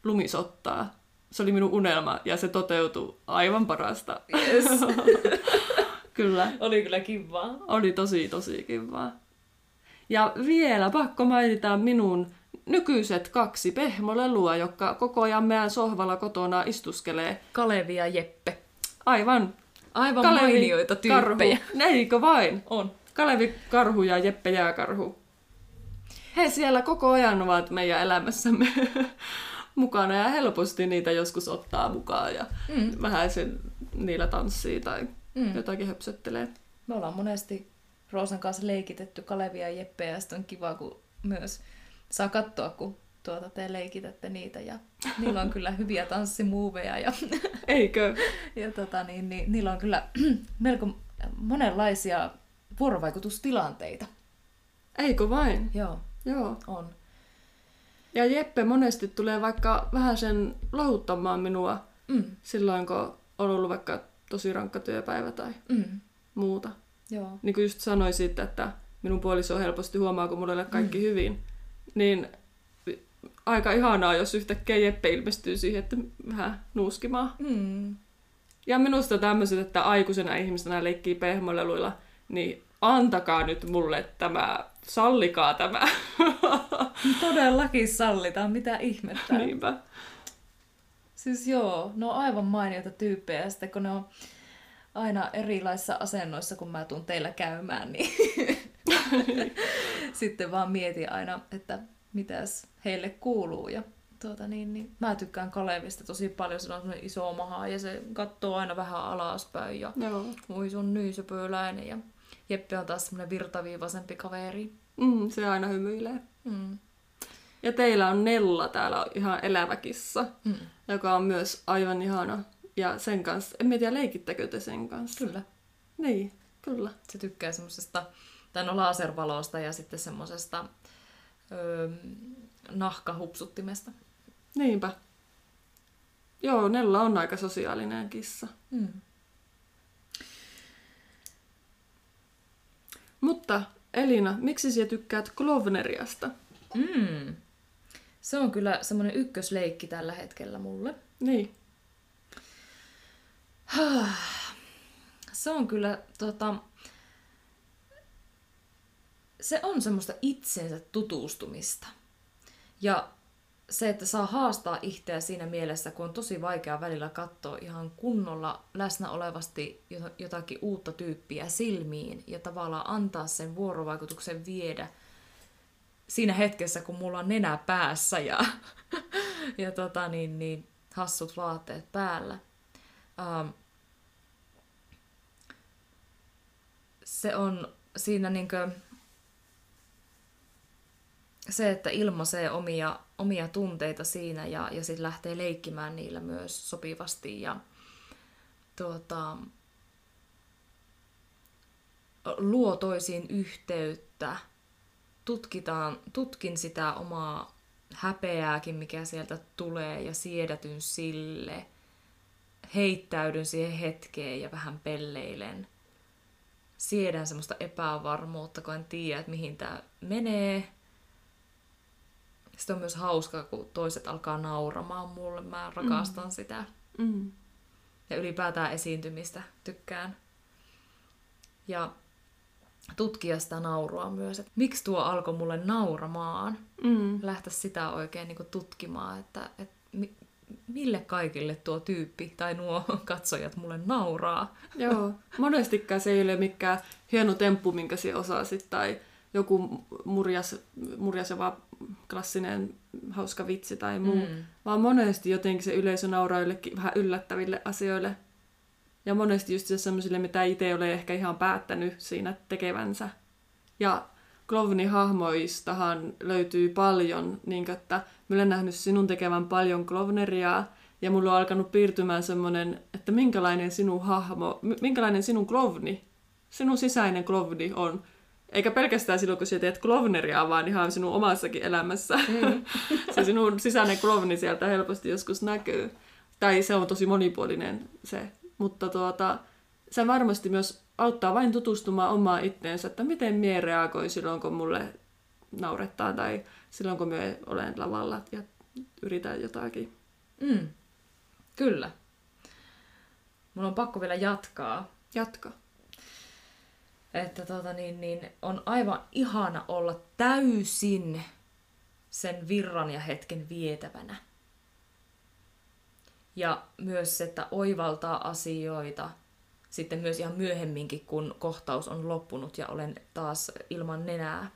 lumisottaa. Se oli minun unelma ja se toteutui aivan parasta. Yes. kyllä.
Oli kyllä kivaa.
Oli tosi, tosi kivaa. Ja vielä pakko mainita minun nykyiset kaksi pehmolelua, jotka koko ajan meidän sohvalla kotona istuskelee.
Kalevi ja Jeppe.
Aivan.
Aivan Kalevi mainioita tyyppejä.
Karhu. Eikö vain?
On.
Kalevi Karhu ja Jeppe Jääkarhu. He siellä koko ajan ovat meidän elämässämme mukana ja helposti niitä joskus ottaa mukaan ja mm. vähän sen niillä tanssii tai mm. jotakin höpsöttelee.
Me ollaan monesti Roosan kanssa leikitetty Kalevia ja Jeppe ja on kiva, kun myös saa katsoa, kun tuota, te leikitätte niitä ja niillä on kyllä hyviä tanssimuoveja. Ja,
Eikö?
ja tota, niin, niin, niillä on kyllä melko monenlaisia vuorovaikutustilanteita.
Eikö vain?
Joo.
Joo.
On.
Ja Jeppe monesti tulee vaikka vähän sen louttamaan minua
Mm.
silloin, kun on ollut vaikka tosi rankka työpäivä tai
Mm.
muuta.
Joo.
Niin kuin just sanoin siitä, että minun puoliso helposti huomaa, kun mulla ei ole kaikki mm. hyvin, niin aika ihanaa, jos yhtäkkiä Jeppe ilmestyy siihen, että vähän nuuskimaan.
Mm.
Ja minusta tämmöiset, että aikuisena ihmisenä leikkii pehmoleluilla, niin antakaa nyt mulle tämä, sallikaa tämä.
Todellakin sallitaan, mitä ihmettä.
Niinpä.
Siis joo, ne on aivan mainioita tyyppejä. Ja sitten kun ne on aina erilaisissa asennoissa, kun mä tuun teillä käymään, niin sitten vaan mietin aina, että mitäs heille kuuluu. Ja tuota, niin, niin, mä tykkään Kalevista tosi paljon, sillä on semmoinen iso maha ja se katsoo aina vähän alaspäin ja
Joo.
oi sun nyysöpöläinen ja Jeppe on taas semmoinen virtaviivaisempi kaveri.
Mm, se aina hymyilee.
Mm.
Ja teillä on Nella täällä ihan elävä kissa,
Mm.
joka on myös aivan ihana. Ja sen kanssa, en tiedä leikittekö te sen kanssa?
Kyllä.
Niin, kyllä.
Se tykkää semmoisesta, tai no laservalosta ja sitten semmoisesta öö, nahkahupsuttimesta.
Niinpä. Joo, Nella on aika sosiaalinen kissa.
Mm.
Mutta Elina, miksi sinä tykkäät Klovneriasta?
Mm. Se on kyllä semmoinen ykkösleikki tällä hetkellä mulle.
Niin.
Se on kyllä, tota, se on semmoista itsensä tutustumista. Ja se, että saa haastaa itseä siinä mielessä, kun on tosi vaikea välillä katsoa ihan kunnolla läsnä olevasti jo- jotakin uutta tyyppiä silmiin ja tavallaan antaa sen vuorovaikutuksen viedä siinä hetkessä, kun mulla on nenä päässä ja, ja tota, niin, niin, hassut vaatteet päällä. Um, se on siinä niinkö se, että ilmaisee omia, omia tunteita siinä ja, ja sitten lähtee leikkimään niillä myös sopivasti ja tuota, luo toisiin yhteyttä. Tutkitaan, tutkin sitä omaa häpeääkin, mikä sieltä tulee ja siedätyn sille. Heittäydyn siihen hetkeen ja vähän pelleilen siedän semmoista epävarmuutta, kun en tiedä, että mihin tämä menee. Sitten on myös hauskaa, kun toiset alkaa nauramaan mulle. Mä rakastan mm. sitä.
Mm.
Ja ylipäätään esiintymistä tykkään. Ja tutkia sitä naurua myös, että miksi tuo alkoi mulle nauramaan.
Mm.
Lähteä sitä oikein niin kuin tutkimaan, että, että mi- mille kaikille tuo tyyppi tai nuo katsojat mulle nauraa.
Joo, monestikaan se ei ole mikään hieno temppu, minkä se osasit, tai joku murjas, murjaseva klassinen hauska vitsi tai muu,
Mm.
vaan monesti jotenkin se yleisö nauraa jollekin vähän yllättäville asioille. Ja monesti just sellaisille, mitä itse ei ole ehkä ihan päättänyt siinä tekevänsä. Ja Klovnin hahmoistahan löytyy paljon, niin että mä olen nähnyt sinun tekevän paljon Klovneria, ja mulla on alkanut piirtymään semmoinen, että minkälainen sinun hahmo, minkälainen sinun Klovni, sinun sisäinen Klovni on. Eikä pelkästään silloin, kun sä teet Klovneria, vaan ihan sinun omassakin elämässä. Mm. se sinun sisäinen Klovni sieltä helposti joskus näkyy. Tai se on tosi monipuolinen se. Mutta tuota, se varmasti myös auttaa vain tutustumaan omaan itteensä, että miten mie reagoin silloin, kun mulle naurettaa tai silloin, kun mie olen lavalla ja yritän jotakin.
Mm. Kyllä. Mun on pakko vielä jatkaa.
Jatka.
Että tota niin, niin on aivan ihana olla täysin sen virran ja hetken vietävänä. Ja myös se, että oivaltaa asioita sitten myös ihan myöhemminkin, kun kohtaus on loppunut ja olen taas ilman nenää.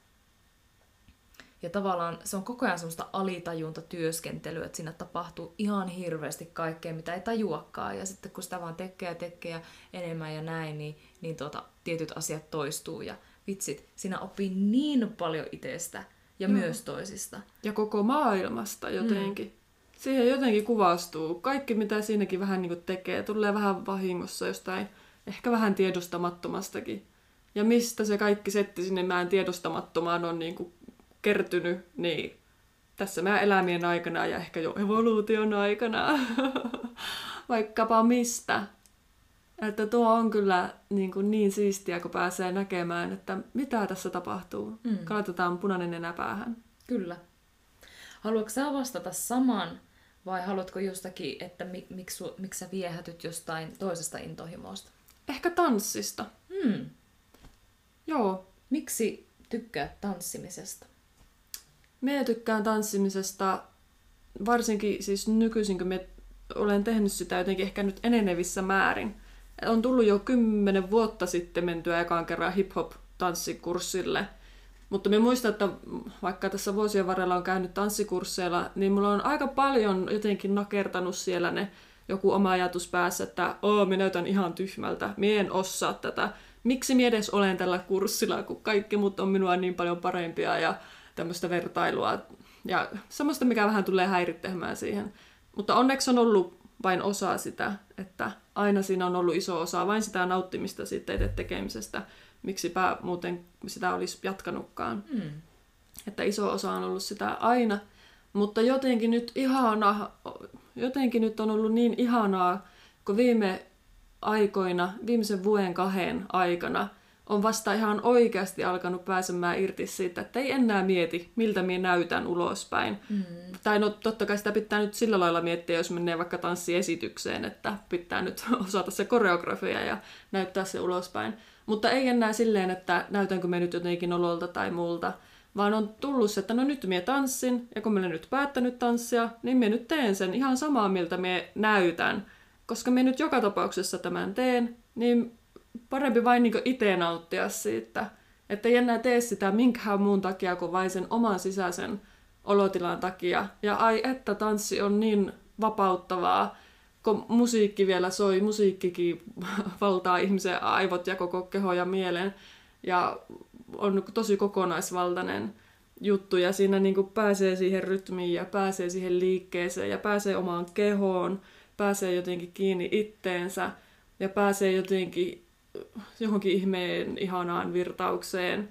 Ja tavallaan se on koko ajan semmoista alitajuntatyöskentelyä, että siinä tapahtuu ihan hirveästi kaikkea, mitä ei tajuakaan. Ja sitten kun sitä vaan tekee ja tekee ja enemmän ja näin, niin, niin tuota, tietyt asiat toistuu. Ja vitsit, siinä oppii niin paljon itsestä ja
Joo.
myös toisista.
Ja koko maailmasta jotenkin. Mm. Siihen jotenkin kuvastuu. Kaikki, mitä siinäkin vähän niin kuin tekee, tulee vähän vahingossa jostain, ehkä vähän tiedostamattomastakin. Ja mistä se kaikki setti sinne mä en tiedostamattomaan on niin kuin kertynyt, niin tässä meidän elämien aikana ja ehkä jo evoluution aikana, vaikkapa mistä. Että tuo on kyllä niin, kuin niin siistiä, kun pääsee näkemään, että mitä tässä tapahtuu. Mm. Katsotaan punainen nenä päähän.
Kyllä. Haluatko sä vastata saman vai haluatko jostakin, että mi, miksi, miksi sä viehätyt jostain toisesta intohimosta?
Ehkä tanssista.
Hmm.
Joo.
Miksi tykkäät tanssimisesta?
Minä tykkään tanssimisesta, varsinkin siis nykyisin, kun me olen tehnyt sitä jotenkin ehkä nyt enenevissä määrin. On tullut jo kymmenen vuotta sitten mentyä ekaan kerran hip-hop-tanssikurssille. Mutta me muistan, että vaikka tässä vuosien varrella on käynyt tanssikursseilla, niin mulla on aika paljon jotenkin nakertanut siellä ne joku oma ajatus päässä, että oo, minä näytän ihan tyhmältä, minä en osaa tätä. Miksi minä edes olen tällä kurssilla, kun kaikki muut on minua niin paljon parempia ja tämmöistä vertailua ja semmoista, mikä vähän tulee häirittämään siihen. Mutta onneksi on ollut vain osa sitä, että aina siinä on ollut iso osa vain sitä nauttimista siitä tekemisestä. Miksipä muuten sitä olisi jatkanutkaan. Mm. Että iso osa on ollut sitä aina. Mutta jotenkin nyt ihana, jotenkin nyt on ollut niin ihanaa, kun viime aikoina, viimeisen vuoden kahden aikana – on vasta ihan oikeasti alkanut pääsemään irti siitä, että ei enää mieti, miltä minä näytän ulospäin. Mm. Tai no totta kai sitä pitää nyt sillä lailla miettiä, jos menee vaikka tanssiesitykseen, että pitää nyt osata se koreografia ja näyttää se ulospäin. Mutta ei enää silleen, että näytänkö me nyt jotenkin ololta tai muulta, vaan on tullut se, että no nyt minä tanssin, ja kun minä nyt päättänyt tanssia, niin minä nyt teen sen ihan samaa, miltä minä näytän. Koska minä nyt joka tapauksessa tämän teen, niin parempi vain niin itse nauttia siitä. Että ei enää tee sitä minkään muun takia kuin vain sen oman sisäisen olotilan takia. Ja ai että tanssi on niin vapauttavaa, kun musiikki vielä soi, musiikkikin valtaa ihmisen aivot ja koko keho ja mielen. Ja on tosi kokonaisvaltainen juttu ja siinä niin kuin pääsee siihen rytmiin ja pääsee siihen liikkeeseen ja pääsee omaan kehoon, pääsee jotenkin kiinni itteensä ja pääsee jotenkin johonkin ihmeen ihanaan virtaukseen.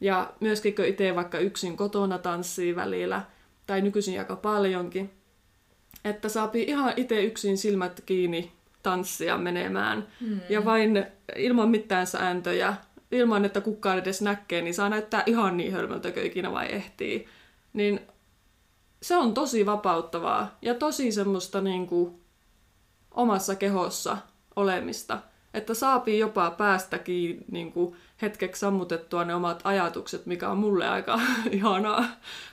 Ja myöskin kun itse vaikka yksin kotona tanssii välillä, tai nykyisin aika paljonkin, että saapii ihan itse yksin silmät kiinni tanssia menemään. Mm. Ja vain ilman mitään sääntöjä, ilman että kukaan edes näkee, niin saa näyttää ihan niin hölmöltä kuin ikinä vai ehtii. Niin se on tosi vapauttavaa ja tosi semmoista niin kuin, omassa kehossa olemista. Että saapii jopa päästäkin niin kuin hetkeksi sammutettua ne omat ajatukset, mikä on mulle aika ihanaa,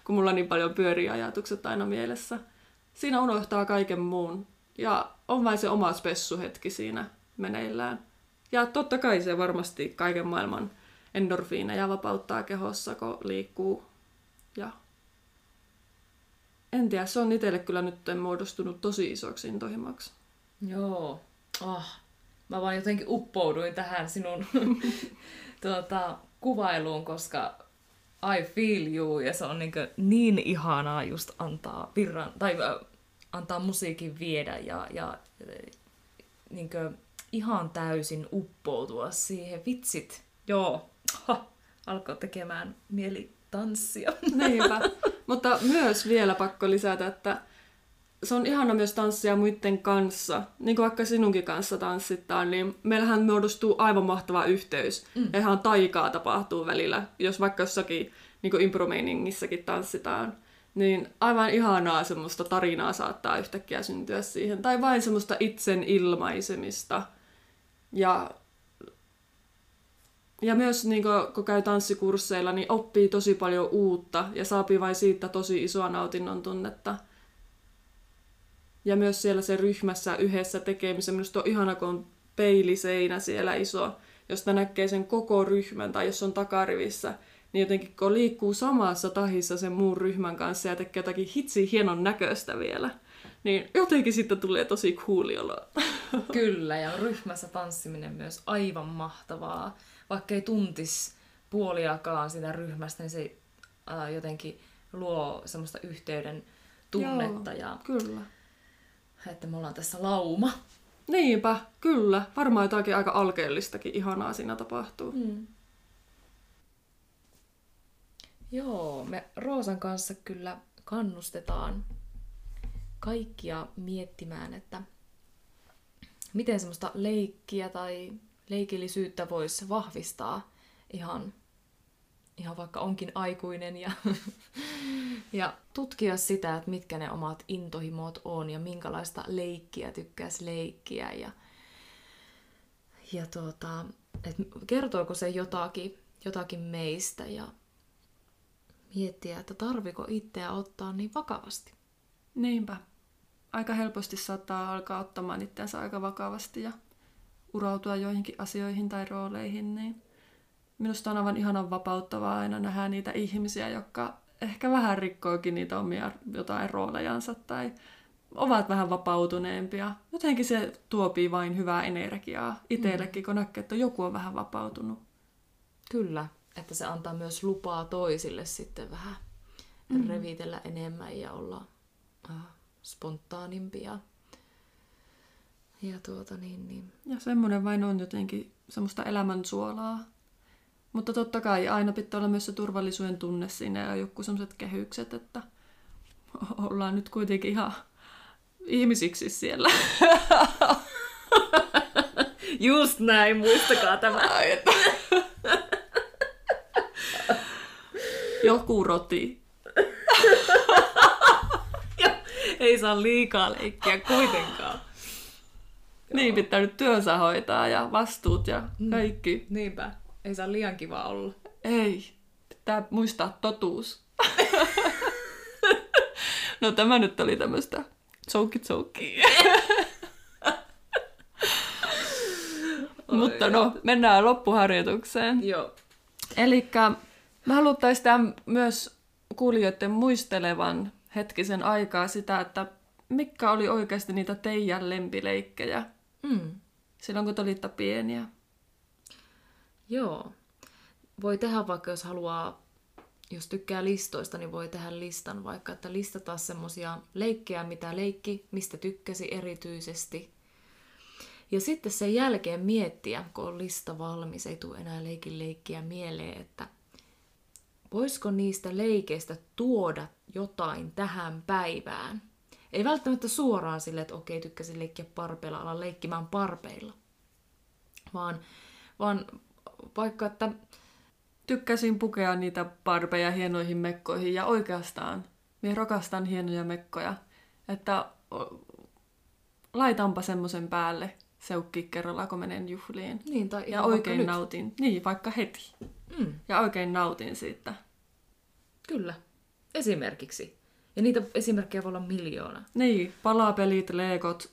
kun mulla niin paljon pyörii ajatukset aina mielessä. Siinä unohtaa kaiken muun ja on vain se oma spessuhetki siinä meneillään. Ja totta kai se varmasti kaiken maailman endorfiineja vapauttaa kehossa, kun liikkuu. Ja en tiedä, se on itselle kyllä nyt muodostunut tosi isoksi intohimoksi.
Joo. Oh, mä vaan jotenkin uppouduin tähän sinun tuota, kuvailuun, koska I feel you, ja se on niin, niin ihanaa just antaa virran, tai antaa musiikin viedä ja, ja niin kuin, ihan täysin uppoutua siihen. Vitsit, joo, ha, alkoi tekemään mieli tanssia.
Niinpä, mutta myös vielä pakko lisätä, että se on ihana myös tanssia muiden kanssa. Niin kuin vaikka sinunkin kanssa tanssitaan, niin meillähän muodostuu aivan mahtava yhteys. Mm. Ja ihan taikaa tapahtuu välillä, jos vaikka jossakin niin impromeiningissäkin tanssitaan. Niin aivan ihanaa semmoista tarinaa saattaa yhtäkkiä syntyä siihen. Tai vain semmoista itsen ilmaisemista. Ja, ja myös niin kun, kun käy tanssikursseilla, niin oppii tosi paljon uutta ja saapii vain siitä tosi isoa nautinnon tunnetta – ja myös siellä se ryhmässä yhdessä tekemisen. Minusta on ihana, kun on peiliseinä siellä iso, josta näkee sen koko ryhmän, tai jos on takarivissä, niin jotenkin kun liikkuu samassa tahissa sen muun ryhmän kanssa ja tekee jotakin hitsi hienon näköistä vielä, niin jotenkin sitten tulee tosi cooli olo.
Kyllä, ja ryhmässä tanssiminen myös aivan mahtavaa. Vaikka ei tuntis puoliakaan sitä ryhmästä, niin se äh, jotenkin luo semmoista yhteyden tunnetta. Joo, ja
kyllä
että me ollaan tässä lauma.
Niinpä, kyllä. Varmaan jotakin aika alkeellistakin ihanaa siinä tapahtuu. Mm.
Joo, me Roosan kanssa kyllä kannustetaan kaikkia miettimään, että miten semmoista leikkiä tai leikillisyyttä voisi vahvistaa ihan, ihan vaikka onkin aikuinen ja, ja tutkia sitä, että mitkä ne omat intohimot on ja minkälaista leikkiä tykkäisi leikkiä ja, ja tuota, että kertooko se jotakin, jotakin meistä ja miettiä, että tarviko itseä ottaa niin vakavasti.
Niinpä. Aika helposti saattaa alkaa ottamaan itseänsä aika vakavasti ja urautua joihinkin asioihin tai rooleihin, niin minusta on aivan ihanan vapauttavaa aina nähdä niitä ihmisiä, jotka ehkä vähän rikkoikin niitä omia jotain roolejansa tai ovat vähän vapautuneempia. Jotenkin se tuopii vain hyvää energiaa itsellekin, mm. kun näkee, että joku on vähän vapautunut.
Kyllä, että se antaa myös lupaa toisille sitten vähän mm. revitellä enemmän ja olla äh, spontaanimpia. Ja tuota niin, niin.
Ja semmoinen vain on jotenkin semmoista elämän suolaa. Mutta totta kai aina pitää olla myös se turvallisuuden tunne siinä ja joku semmoiset kehykset, että ollaan nyt kuitenkin ihan ihmisiksi siellä.
Just näin, muistakaa tämä. Ai, että...
Joku roti.
Ei saa liikaa leikkiä kuitenkaan.
Niin, pitää nyt työnsä hoitaa ja vastuut ja mm. kaikki.
Mm, niinpä. Ei saa liian kiva olla.
Ei. Pitää muistaa totuus. no tämä nyt oli tämmöistä Tsoukki tsoukki. Mutta no, mennään loppuharjoitukseen.
Joo.
Eli mä haluttaisiin tämän myös kuulijoiden muistelevan hetkisen aikaa sitä, että mikä oli oikeasti niitä teidän lempileikkejä mm. silloin, kun te olitte pieniä.
Joo. Voi tehdä vaikka, jos haluaa jos tykkää listoista, niin voi tehdä listan vaikka, että listata semmosia leikkejä, mitä leikki, mistä tykkäsi erityisesti. Ja sitten sen jälkeen miettiä, kun on lista valmis, ei tule enää leikin leikkiä mieleen, että voisiko niistä leikeistä tuoda jotain tähän päivään. Ei välttämättä suoraan sille, että okei, tykkäsin leikkiä parpeilla, ala leikkimään parpeilla. Vaan, vaan vaikka, että
tykkäsin pukea niitä parpeja hienoihin mekkoihin ja oikeastaan minä rakastan hienoja mekkoja, että laitanpa semmoisen päälle seukki kerralla, kun menen juhliin.
Niin, tai
ja oikein nautin. Niin, vaikka heti. Mm. Ja oikein nautin siitä.
Kyllä. Esimerkiksi. Ja niitä esimerkkejä voi olla miljoona.
Niin, palapelit, leekot,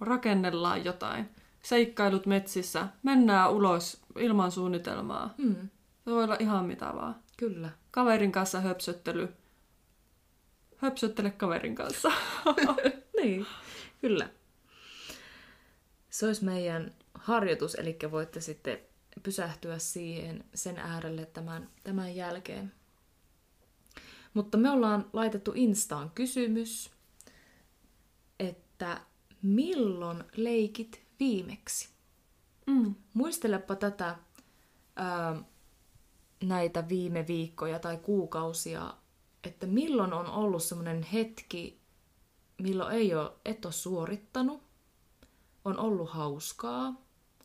rakennellaan jotain. Seikkailut metsissä, mennään ulos ilman suunnitelmaa. Mm. Se voi olla ihan mitä vaan.
Kyllä.
Kaverin kanssa höpsöttely. Höpsöttele kaverin kanssa.
niin, kyllä. Se olisi meidän harjoitus, eli voitte sitten pysähtyä siihen sen äärelle tämän, tämän jälkeen. Mutta me ollaan laitettu Instaan kysymys, että milloin leikit viimeksi? Mm. Muistelepa tätä ää, näitä viime viikkoja tai kuukausia, että milloin on ollut semmoinen hetki, milloin ei ole, et ole suorittanut, on ollut hauskaa.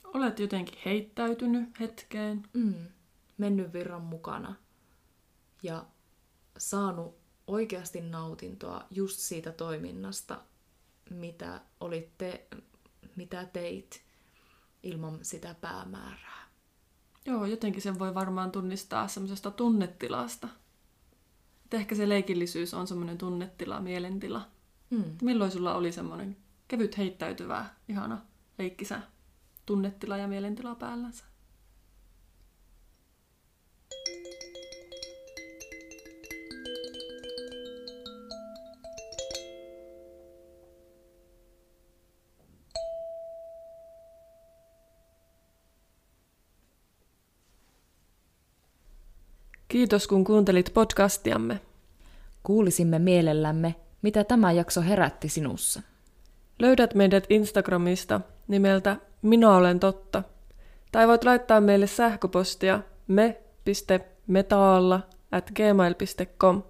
Olet jotenkin heittäytynyt hetkeen.
Mm, mennyt virran mukana ja saanut oikeasti nautintoa just siitä toiminnasta, mitä olitte, mitä teit ilman sitä päämäärää.
Joo, jotenkin sen voi varmaan tunnistaa semmoisesta tunnetilasta. Et ehkä se leikillisyys on semmoinen tunnetila, mielentila. Mm. Milloin sulla oli semmoinen kevyt heittäytyvä, ihana leikkisä tunnetila ja mielentila päällänsä? Kiitos kun kuuntelit podcastiamme.
Kuulisimme mielellämme, mitä tämä jakso herätti sinussa.
Löydät meidät Instagramista nimeltä Minä olen totta. Tai voit laittaa meille sähköpostia me.metaalla at gmail.com.